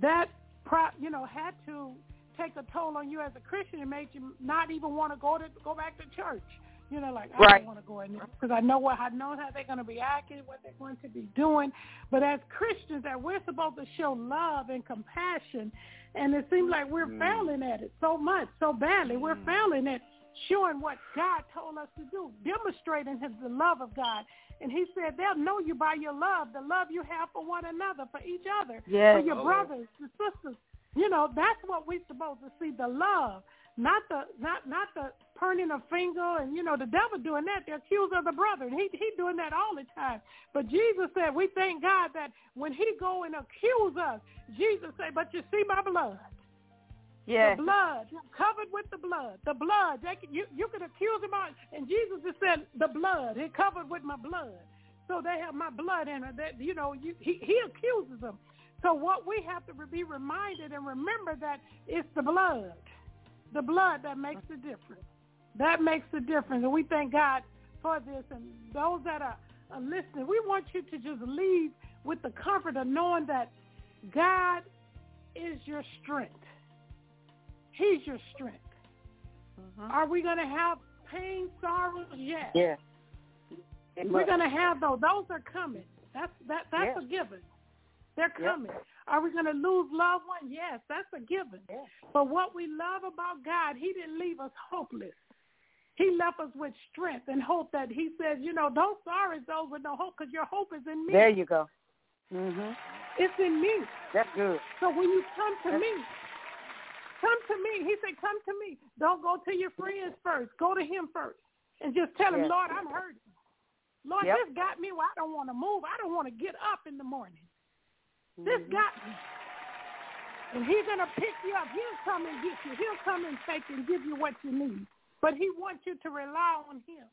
that, pro, you know, had to take a toll on you as a Christian. It made you not even want to go to go back to church. You know, like I Right. don't want to go in there because I know what I know how they're going to be acting, what they're going to be doing. But as Christians, that we're supposed to show love and compassion, and it seems like we're Mm. failing at it so much, so badly. We're failing at showing what God told us to do, demonstrating His the love of God. And He said they'll know you by your love, the love you have for one another, for each other, Yes. for your Oh. brothers, the sisters. You know, that's what we're supposed to see, the love, not the not not the pointing a finger and you know the devil doing that, the accuser of the brother. And he he doing that all the time. But Jesus said, we thank God that when he go and accuse us, Jesus said, but you see my blood. Yes. The blood, covered with the blood. The blood. They can, you you can accuse him on, and Jesus just said the blood. It covered with my blood. So they have my blood in it. That you know, you, he he accuses them. So what we have to be reminded and remember that it's the blood, the blood that makes the difference. That makes the difference, and we thank God for this. And those that are, are listening, we want you to just leave with the comfort of knowing that God is your strength. He's your strength. Mm-hmm. Are we going to have pain, sorrows? Yes. Yes. We're going to have those. Those are coming. That's that. That's Yes. a given. They're Yes. coming. Are we going to lose loved ones? Yes, that's a given. But what we love about God, He didn't leave us hopeless. He left us with strength and hope that He says, you know, don't sorrow those with no hope because your hope is in me. There you go. Mm-hmm. It's in me. That's good. So when you come to That's- me, come to me. He said, come to me. Don't go to your friends first. Go to him first. And just tell him, Yes. Lord, I'm hurting. Lord, Yep. this got me where I don't want to move. I don't want to get up in the morning. This Mhm. got me. And he's going to pick you up. He'll come and get you. He'll come and take and give you what you need. But he wants you to rely on him.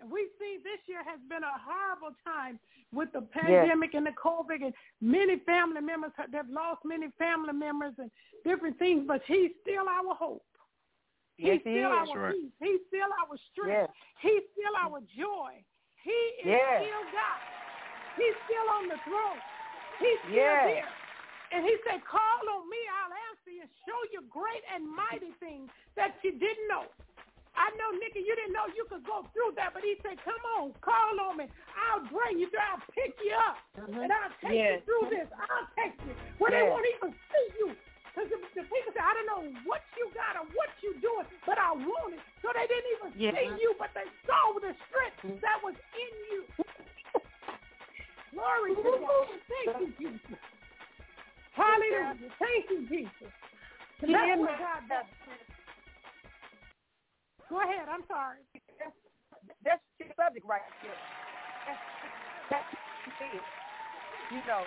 And we see this year has been a horrible time with the pandemic and the COVID, and many family members have they've lost many family members and different things. But he's still our hope. Yes, he's he still is. our Right. peace. He's still our strength. Yes. He's still our joy. He is Yes. still God. He's still on the throne. He's still Yes. here. And he said, call on me, I'll answer you show you great and mighty things that you didn't know. I know, Nikki, you didn't know you could go through that, but he said, come on, call on me. I'll bring you through. I'll pick you up, uh-huh. and I'll take Yes. you through this. I'll take you where they Yes. won't even see you. Because the, the people say, I don't know what you got or what you doing, but I want it. So they didn't even Yes. see you, but they saw the strength mm-hmm. that was in you. Glory to God. Thank you, Jesus. Hallelujah. Thank you, Jesus. And. That's what God does. Go ahead. I'm sorry. That's your subject right there. That's, that's it. You know,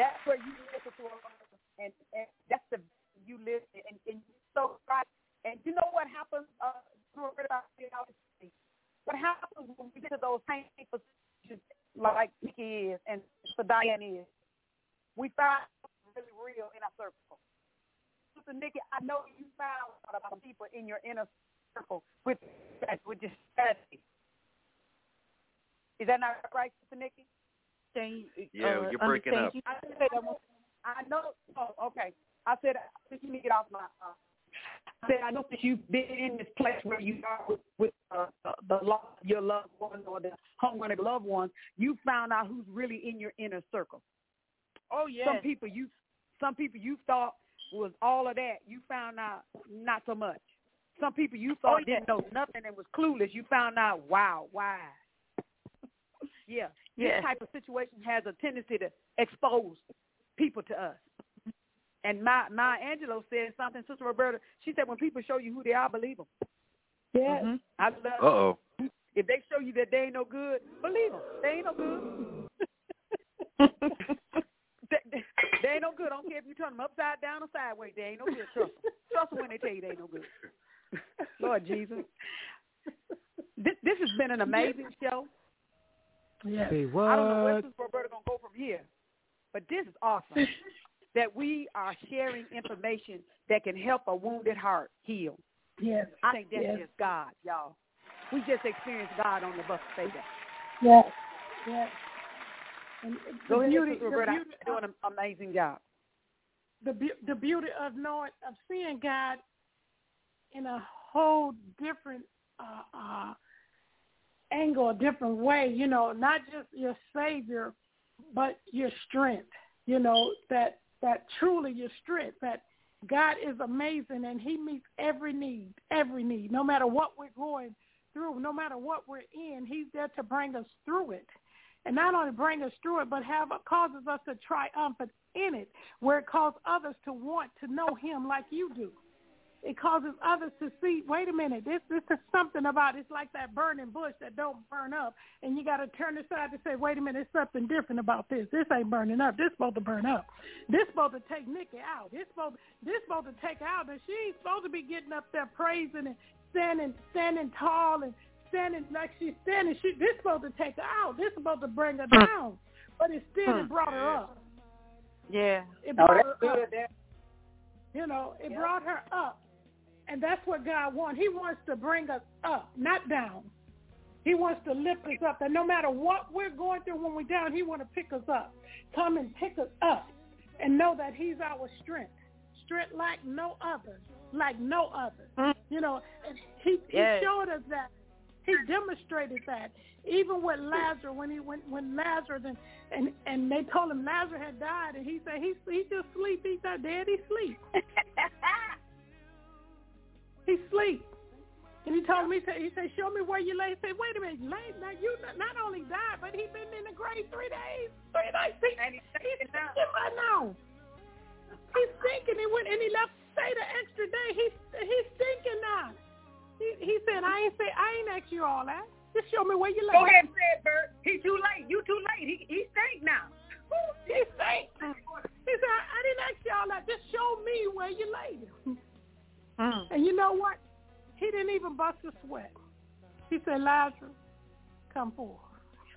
that's where you listen to a and, and that's the you live in, and, and so right. And you know what happens? Uh, what happens when we get to those painful situations like Nikki is and for Diane is, we find really real in our circle. Sister Nikki, I know you found a lot of people in your inner circle with that with this strategy. Is that not right, Sister Nikki? Yeah, uh, you're breaking up. I said I, know. Oh, okay. I said I you need to get off my. Uh, I said I know that you've been in this place where you are with, with uh, the, the lo- your loved ones or the homegrown loved ones. You found out who's really in your inner circle. Oh yeah. Some people you, some people you thought was all of that. You found out not so much. Some people you thought Oh, yeah. didn't know nothing and was clueless. You found out, wow, why? yeah, this type of situation has a tendency to expose people to us. And my Maya Angelou said something, Sister Roberta. She said, when people show you who they are, believe them. Yes. Mm-hmm. I love. Uh oh. If they show you that they ain't no good, believe them. They ain't no good. they, they, they ain't no good. I don't care if you turn them upside down or sideways. They ain't no good. Trust them. Trust them when they tell you they ain't no good. Lord Jesus. This, this has been an amazing show. Yes. I don't know where? Sister Roberta gonna go from here, but this is awesome. that we are sharing information that can help a wounded heart heal. Yes. I think that's Yes. just God, y'all. We just experienced God on the bus that. Yes. Yes. And the beauty, Sister the beauty, doing an amazing job. the the beauty of knowing of seeing God in a whole different uh, uh, angle, a different way. You know, not just your Savior, but your strength. You know that that truly your strength. That God is amazing and He meets every need, every need, no matter what we're going through, no matter what we're in. He's there to bring us through it and not only bring us through it, but have causes us to triumph in it, where it causes others to want to know Him like you do. It causes others to see. Wait a minute, this this is something about. It's like that burning bush that don't burn up, and you got to turn aside to say, wait a minute, there's something different about this. This ain't burning up. This supposed to burn up. This supposed to take Nikki out. This supposed this supposed to take out, and she's supposed to be getting up there praising and standing standing tall and standing like she's standing. She this supposed to take her out. This supposed to bring her hmm. down, but it still it brought her up. Yeah. It Oh, brought that's her up. good. You know, it Yeah. brought her up. And that's what God wants. He wants to bring us up, not down. He wants to lift us up. And no matter what we're going through when we're down, he wants to pick us up. Come and pick us up and know that he's our strength. Strength like no other. Like no other. Mm. You know, and he, he Yes. showed us that. He demonstrated that. Even with Lazarus, when he went, when Lazarus and and and they told him Lazarus had died, and he said he he just sleep. He's not dead. He sleep. he sleep. And he told me, he said, he said, show me where you lay. He said, wait a minute, lay, now you not, only died, but he been in the grave three days, three nights. He, and he, he said, in. He's thinking he went and he left stay the extra day. He's he's thinking now. He he said, I ain't say I ain't asked you all that. Just show me where you lay. Go ahead and say it, Bert. He too late. You too late. He he stink now. He stink. He said, I, I didn't ask you all that. Just show me where you laid him. Mm. And you know what? He didn't even bust a sweat. He said, Lazarus, come forth.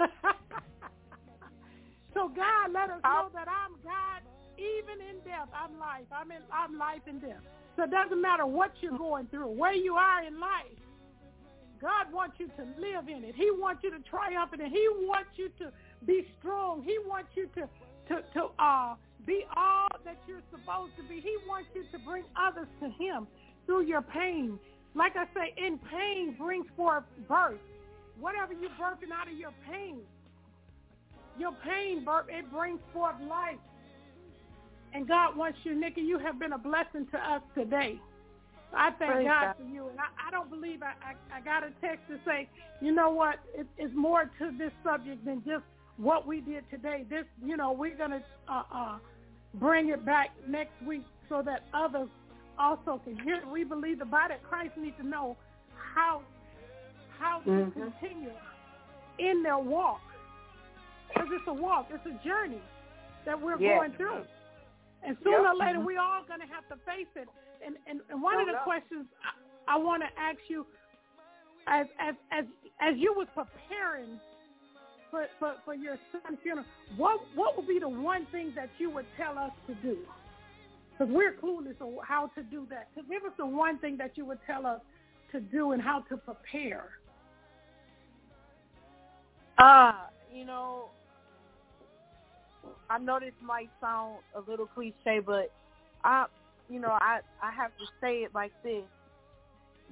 so God let us know that I'm God even in death. I'm life. I'm in I'm life and death. So it doesn't matter what you're going through, where you are in life. God wants you to live in it. He wants you to triumph in it. He wants you to be strong. He wants you to to to uh be all that you're supposed to be. He wants you to bring others to him through your pain. Like I say, in pain brings forth birth. Whatever you're birthing out of your pain, your pain birth, it brings forth life. And God wants you, Nikki, you have been a blessing to us today. I thank Praise God, God. for you. And I, I don't believe I, I, I got a text to say, you know what, it, it's more to this subject than just what we did today. This, you know, we're going to uh, uh, bring it back next week so that others also can hear. We believe the body of Christ needs to know how how to Mhm. continue in their walk. Because it's a walk, it's a journey that we're Yes. going through. And sooner Yep. or later, Mhm. we all going to have to face it. And and, and one No of the doubt. questions I, I want to ask you, as as as as you was preparing for, for for your son's funeral, what what would be the one thing that you would tell us to do? Because we're clueless on how to do that. So give us the one thing that you would tell us to do and how to prepare. Uh, you know, I know this might sound a little cliche, but I, you know, I I have to say it like this: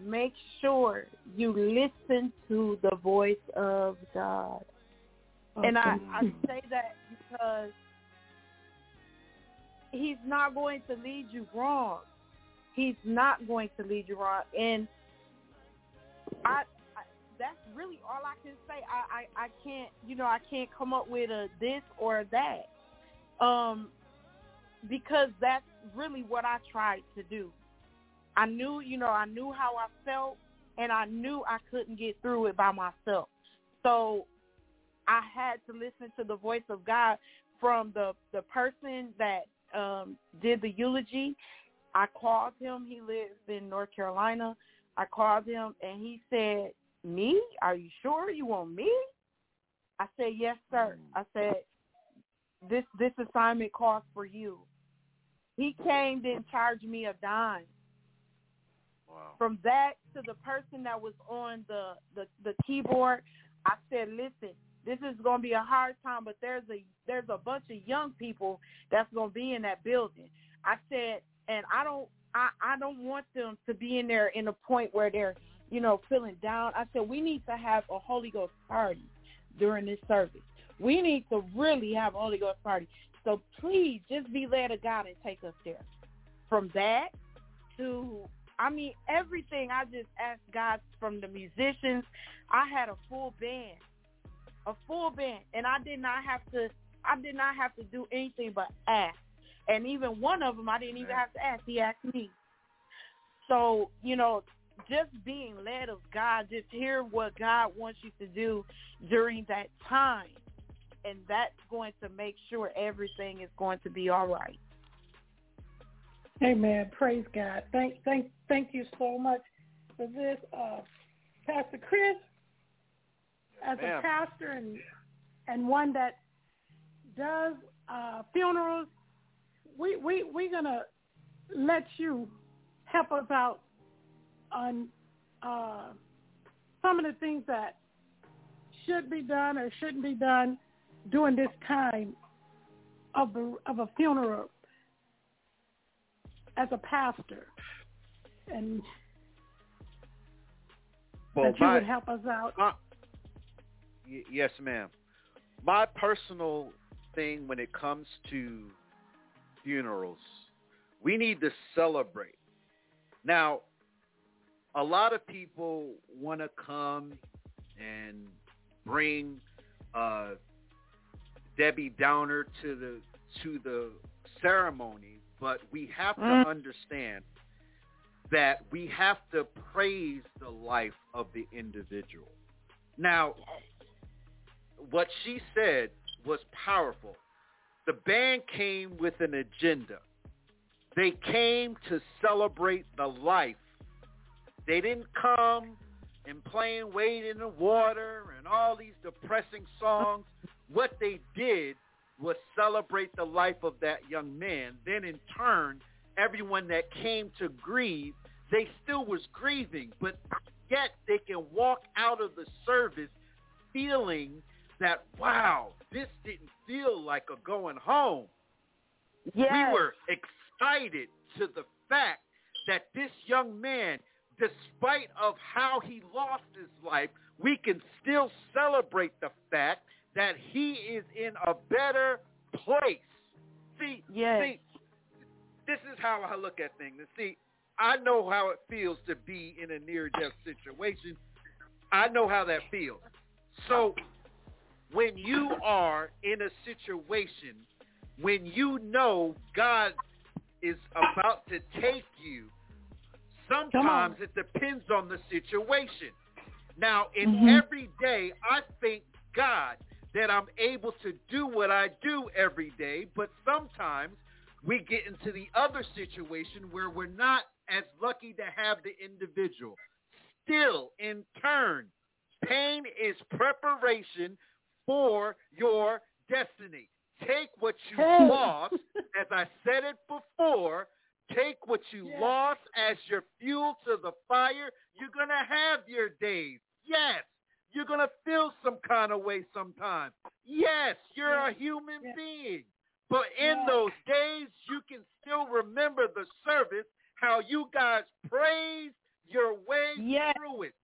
make sure you listen to the voice of God. And I, I say that because he's not going to lead you wrong. He's not going to lead you wrong. And I, I that's really all I can say. I, I, I can't you know, I can't come up with a this or that. Um because that's really what I tried to do. I knew, you know, I knew how I felt and I knew I couldn't get through it by myself. So I had to listen to the voice of God from the the person that um did the eulogy. I called him. He lives in North Carolina. I called him and he said, "Me? Are you sure you want me?" I said, "Yes, sir." I said, "This this assignment calls for you." He came, didn't charge me a dime. From that to the person that was on the the, the keyboard, I said, "Listen, this is going to be a hard time, but there's a there's a bunch of young people that's going to be in that building." I said, and I don't I I don't want them to be in there in a point where they're you know feeling down. I said we need to have a Holy Ghost party during this service. We need to really have a Holy Ghost party. So please just be led of God and take us there. From that to I mean everything I just asked God from the musicians. I had a full band. A full band. And I did not have to I did not have to do anything but ask. And even one of them I didn't even have to ask. He asked me. So, you know, just being led of God, just hear what God wants you to do during that time. And that's going to make sure everything is going to be all right. Amen. Praise God. Thank thank thank you so much for this, uh, Pastor Chris. As ma'am. a pastor and and one that does uh, funerals, we we we're gonna let you help us out on uh, some of the things that should be done or shouldn't be done during this time of the of a funeral as a pastor, and Well, that you my- would help us out. my- y- yes, ma'am. My personal thing when it comes to funerals, we need to celebrate. Now, a lot of people want to come and bring uh, Debbie Downer to the to the ceremony, but we have to Mm. understand that we have to praise the life of the individual. Now, what she said was powerful. The band came with an agenda. They came to celebrate the life. They didn't come and playing Wade in the Water and all these depressing songs. What they did was celebrate the life of that young man. Then in turn, everyone that came to grieve, they still was grieving, but yet they can walk out of the service feeling that, wow, this didn't feel like a going home. Yes. We were excited to the fact that this young man, despite of how he lost his life, we can still celebrate the fact that he is in a better place. See, Yes. see, this is how I look at things. And see, I know how it feels to be in a near-death situation. I know how that feels. So when you are in a situation, when you know God is about to take you, sometimes it depends on the situation. Now, in Mhm. every day, I thank God that I'm able to do what I do every day, but sometimes we get into the other situation where we're not as lucky to have the individual. Still, in turn, pain is preparation for your destiny. Take what you Hey. lost, as I said it before, take what you Yes. lost as your fuel to the fire. You're going to have your days. Yes. You're going to feel some kind of way sometimes. Yes, you're a human being. But in those days, you can still remember the service, how you guys praised your way through it.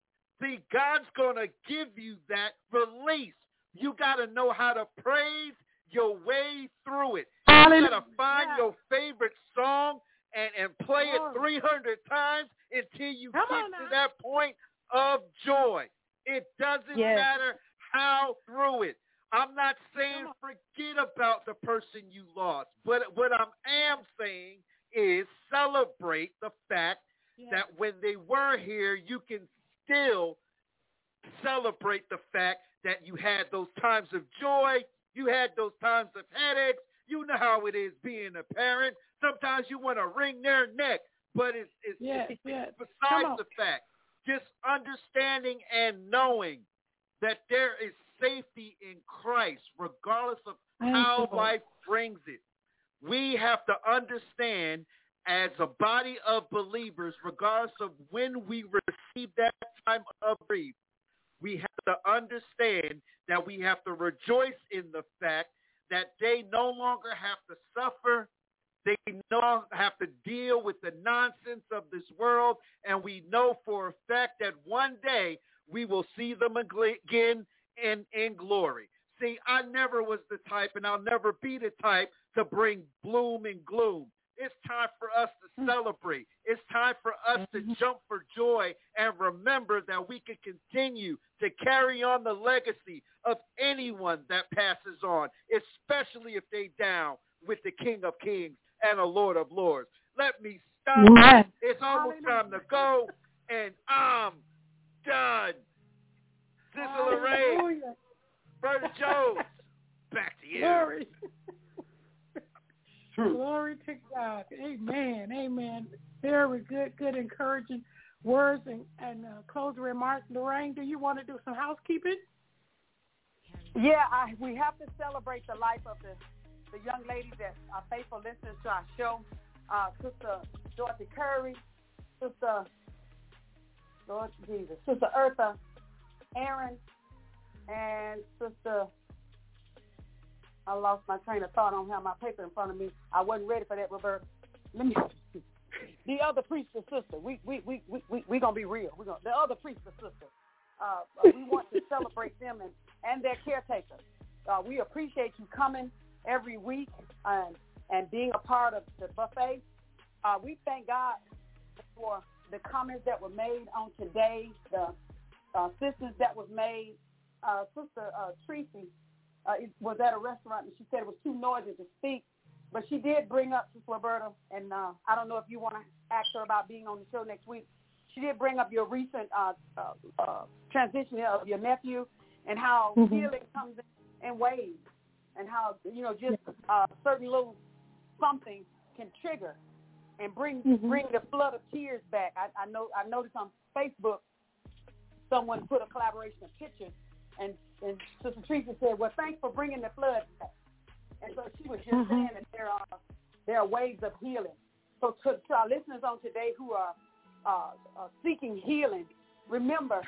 See, God's going to give you that release. You got to know how to praise your way through it. You got to find your favorite song and, and play it 300 times until you Come get to that point of joy. It doesn't Yes. matter how through it. I'm not saying forget about the person you lost, but what I am saying is celebrate the fact that when they were here, you can still celebrate the fact that you had those times of joy, you had those times of headaches. You know how it is being a parent. Sometimes you want to wring their neck, but it's, it's, Yes, it's yes. Besides the fact. Just understanding and knowing that there is safety in Christ, regardless of how life brings it. We have to understand as a body of believers, regardless of when we receive that time of grief, we have to understand that we have to rejoice in the fact that they no longer have to suffer. They no longer have to deal with the nonsense of this world. And we know for a fact that one day we will see them again in, in glory. See, I never was the type, and I'll never be the type to bring bloom and gloom. It's time for us to celebrate. It's time for us to jump for joy and remember that we can continue to carry on the legacy of anyone that passes on, especially if they down with the King of Kings and the Lord of Lords. Let me stop. Yes. It's almost time to go, and I'm done. Sister Lorraine, Brother Jones, back to you. Glory. Glory to God. Amen. Amen. Very good, good, encouraging words and, and uh, closing remarks. Lorraine, do you want to do some housekeeping? Yeah, I, we have to celebrate the life of the, the young lady that are faithful listeners to our show. Uh, Sister Dorothy Curry, Sister Lord Jesus, Sister Eartha Aaron, and Sister. I lost my train of thought. I don't have my paper in front of me. I wasn't ready for that, Roberta. Let me. The other priestess sister. We we we we we we gonna be real. We gonna the other priestess sister. Uh, uh, we want to celebrate them and and their caretakers. Uh, we appreciate you coming every week and and being a part of the buffet. Uh, we thank God for the comments that were made on today, the uh, assistance that was made. Uh, Sister uh, Tracy uh, it was at a restaurant and she said it was too noisy to speak. But she did bring up Sister Roberta, and uh, I don't know if you want to ask her about being on the show next week. She did bring up your recent uh, uh, uh, transition of your nephew and how Mhm. healing comes in, in waves, and how you know just uh, certain little something can trigger and bring Mhm. bring the flood of tears back. I, I know I noticed on Facebook someone put a collaboration of pictures, and and Sister Teresa said, "Well, thanks for bringing the flood back." And so she was just Mhm. saying that there are there are ways of healing. So to, to our listeners on today who are uh, uh, seeking healing, remember,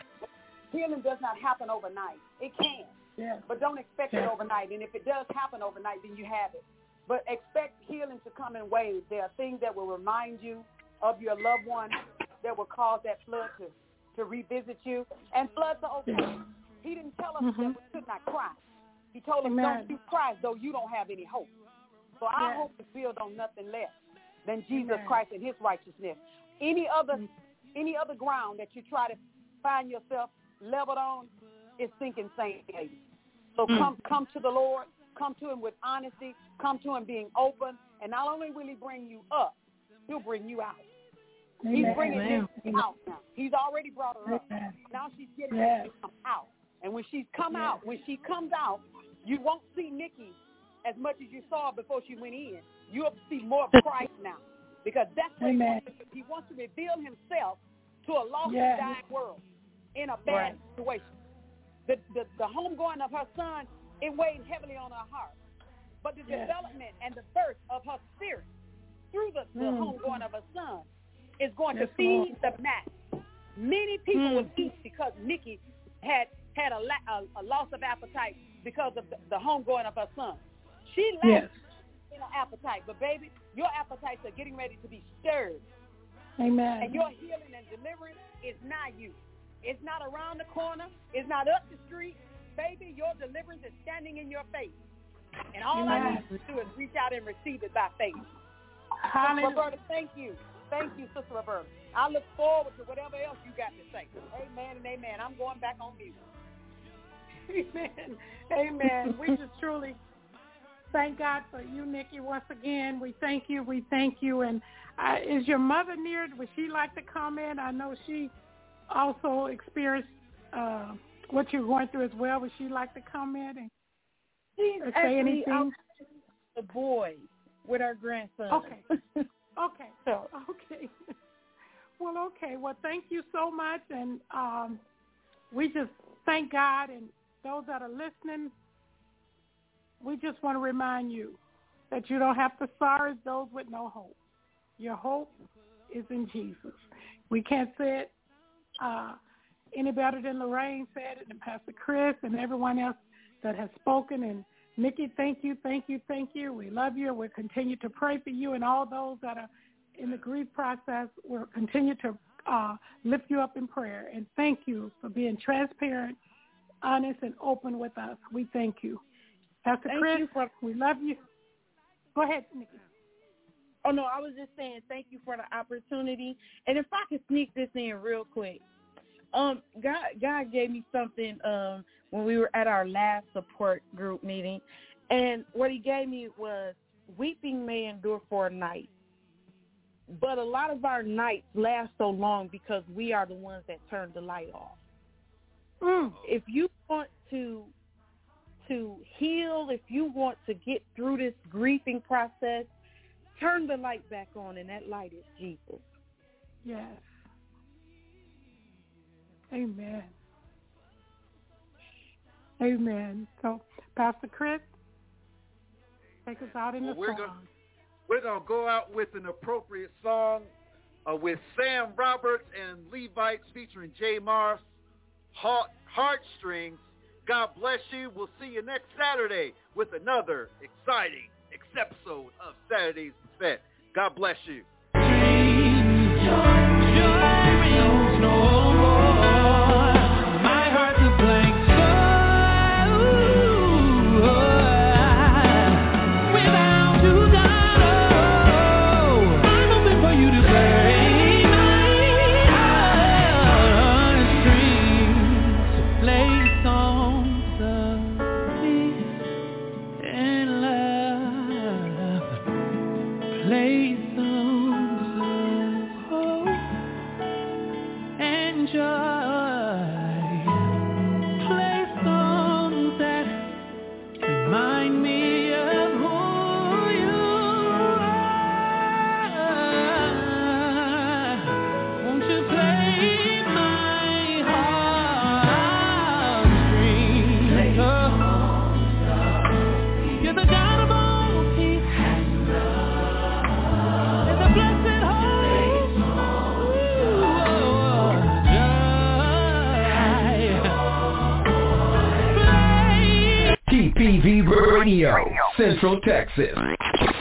healing does not happen overnight. It can, Yeah. but don't expect it overnight. And if it does happen overnight, then you have it. But expect healing to come in waves. There are things that will remind you of your loved one that will cause that flood to, to revisit you. And floods are okay. He didn't tell us that we could not cry. He told us, Amen. don't you cry, though you don't have any hope. So our Yes. hope is built on nothing less than Jesus Amen. Christ and his righteousness. Any other any other ground that you try to find yourself leveled on is sinking sand. baby. So Mm. come come to the Lord, come to him with honesty, come to him being open, and not only will he bring you up, he'll bring you out. He's bringing Amen. out now. He's already brought her up. Amen. Now she's getting to out. And when she's come out, when she comes out, you won't see Nikki as much as you saw before she went in. You'll see more of Christ now. Because that's what he wants, to he wants to reveal himself to a lost and dying world in a bad Right. situation. The, the the homegoing of her son, it weighed heavily on her heart. But the Yes. development and the birth of her spirit through the, the Mm. homegoing of her son is going Yes, to feed the mass. Many people Mm. will eat because Nikki had had a, la- a, a loss of appetite because of the, the homegoing of her son. She lacked Yes. in her appetite, but baby, your appetites are getting ready to be stirred. Amen. And your healing and deliverance is not you. It's not around the corner. It's not up the street. Baby, your deliverance is standing in your face. And all I Amen. need to do is reach out and receive it by faith. Hallelujah. Roberta, thank you. Thank you, Sister Roberta. I look forward to whatever else you got to say. Amen and amen. I'm going back on mute. Amen. Amen. We just truly thank God for you, Nikki, once again. We thank you. We thank you. And uh, is your mother near? Would she like to comment? I know she also experienced uh, what you're going through as well. Would she like to comment and She's or say anything? the boy with our grandson. Okay. Okay. so Okay. well, okay. Well, thank you so much, and um, we just thank God and those that are listening. We just want to remind you that you don't have to sorrow those with no hope. Your hope is in Jesus. We can't say it uh, any better than Lorraine said it, and Pastor Chris, and everyone else that has spoken. And Nikki, thank you, thank you, thank you. We love you. We'll continue to pray for you and all those that are in the grief process. We'll continue to uh, lift you up in prayer. And thank you for being transparent, honest, and open with us. We thank you. Pastor Thank Chris, you for- we love you. Go ahead, Nikki. Oh no, I was just saying thank you for the opportunity. And if I could sneak this in real quick. Um, God God gave me something um when we were at our last support group meeting and what he gave me was weeping may endure for a night. But a lot of our nights last so long because we are the ones that turn the light off. Mm. If you want to to heal, if you want to get through this grieving process, turn the light back on, and that light is Jesus. Yes. Amen. Amen. So, Pastor Chris, take us out in Well, the we're song. gonna we're gonna go out with an appropriate song uh, with Sam Roberts and Levites featuring Jay Mars, Heart Heartstrings. God bless you. We'll see you next Saturday with another exciting episode of Saturdays Fed. God bless you. Radio, Central Texas.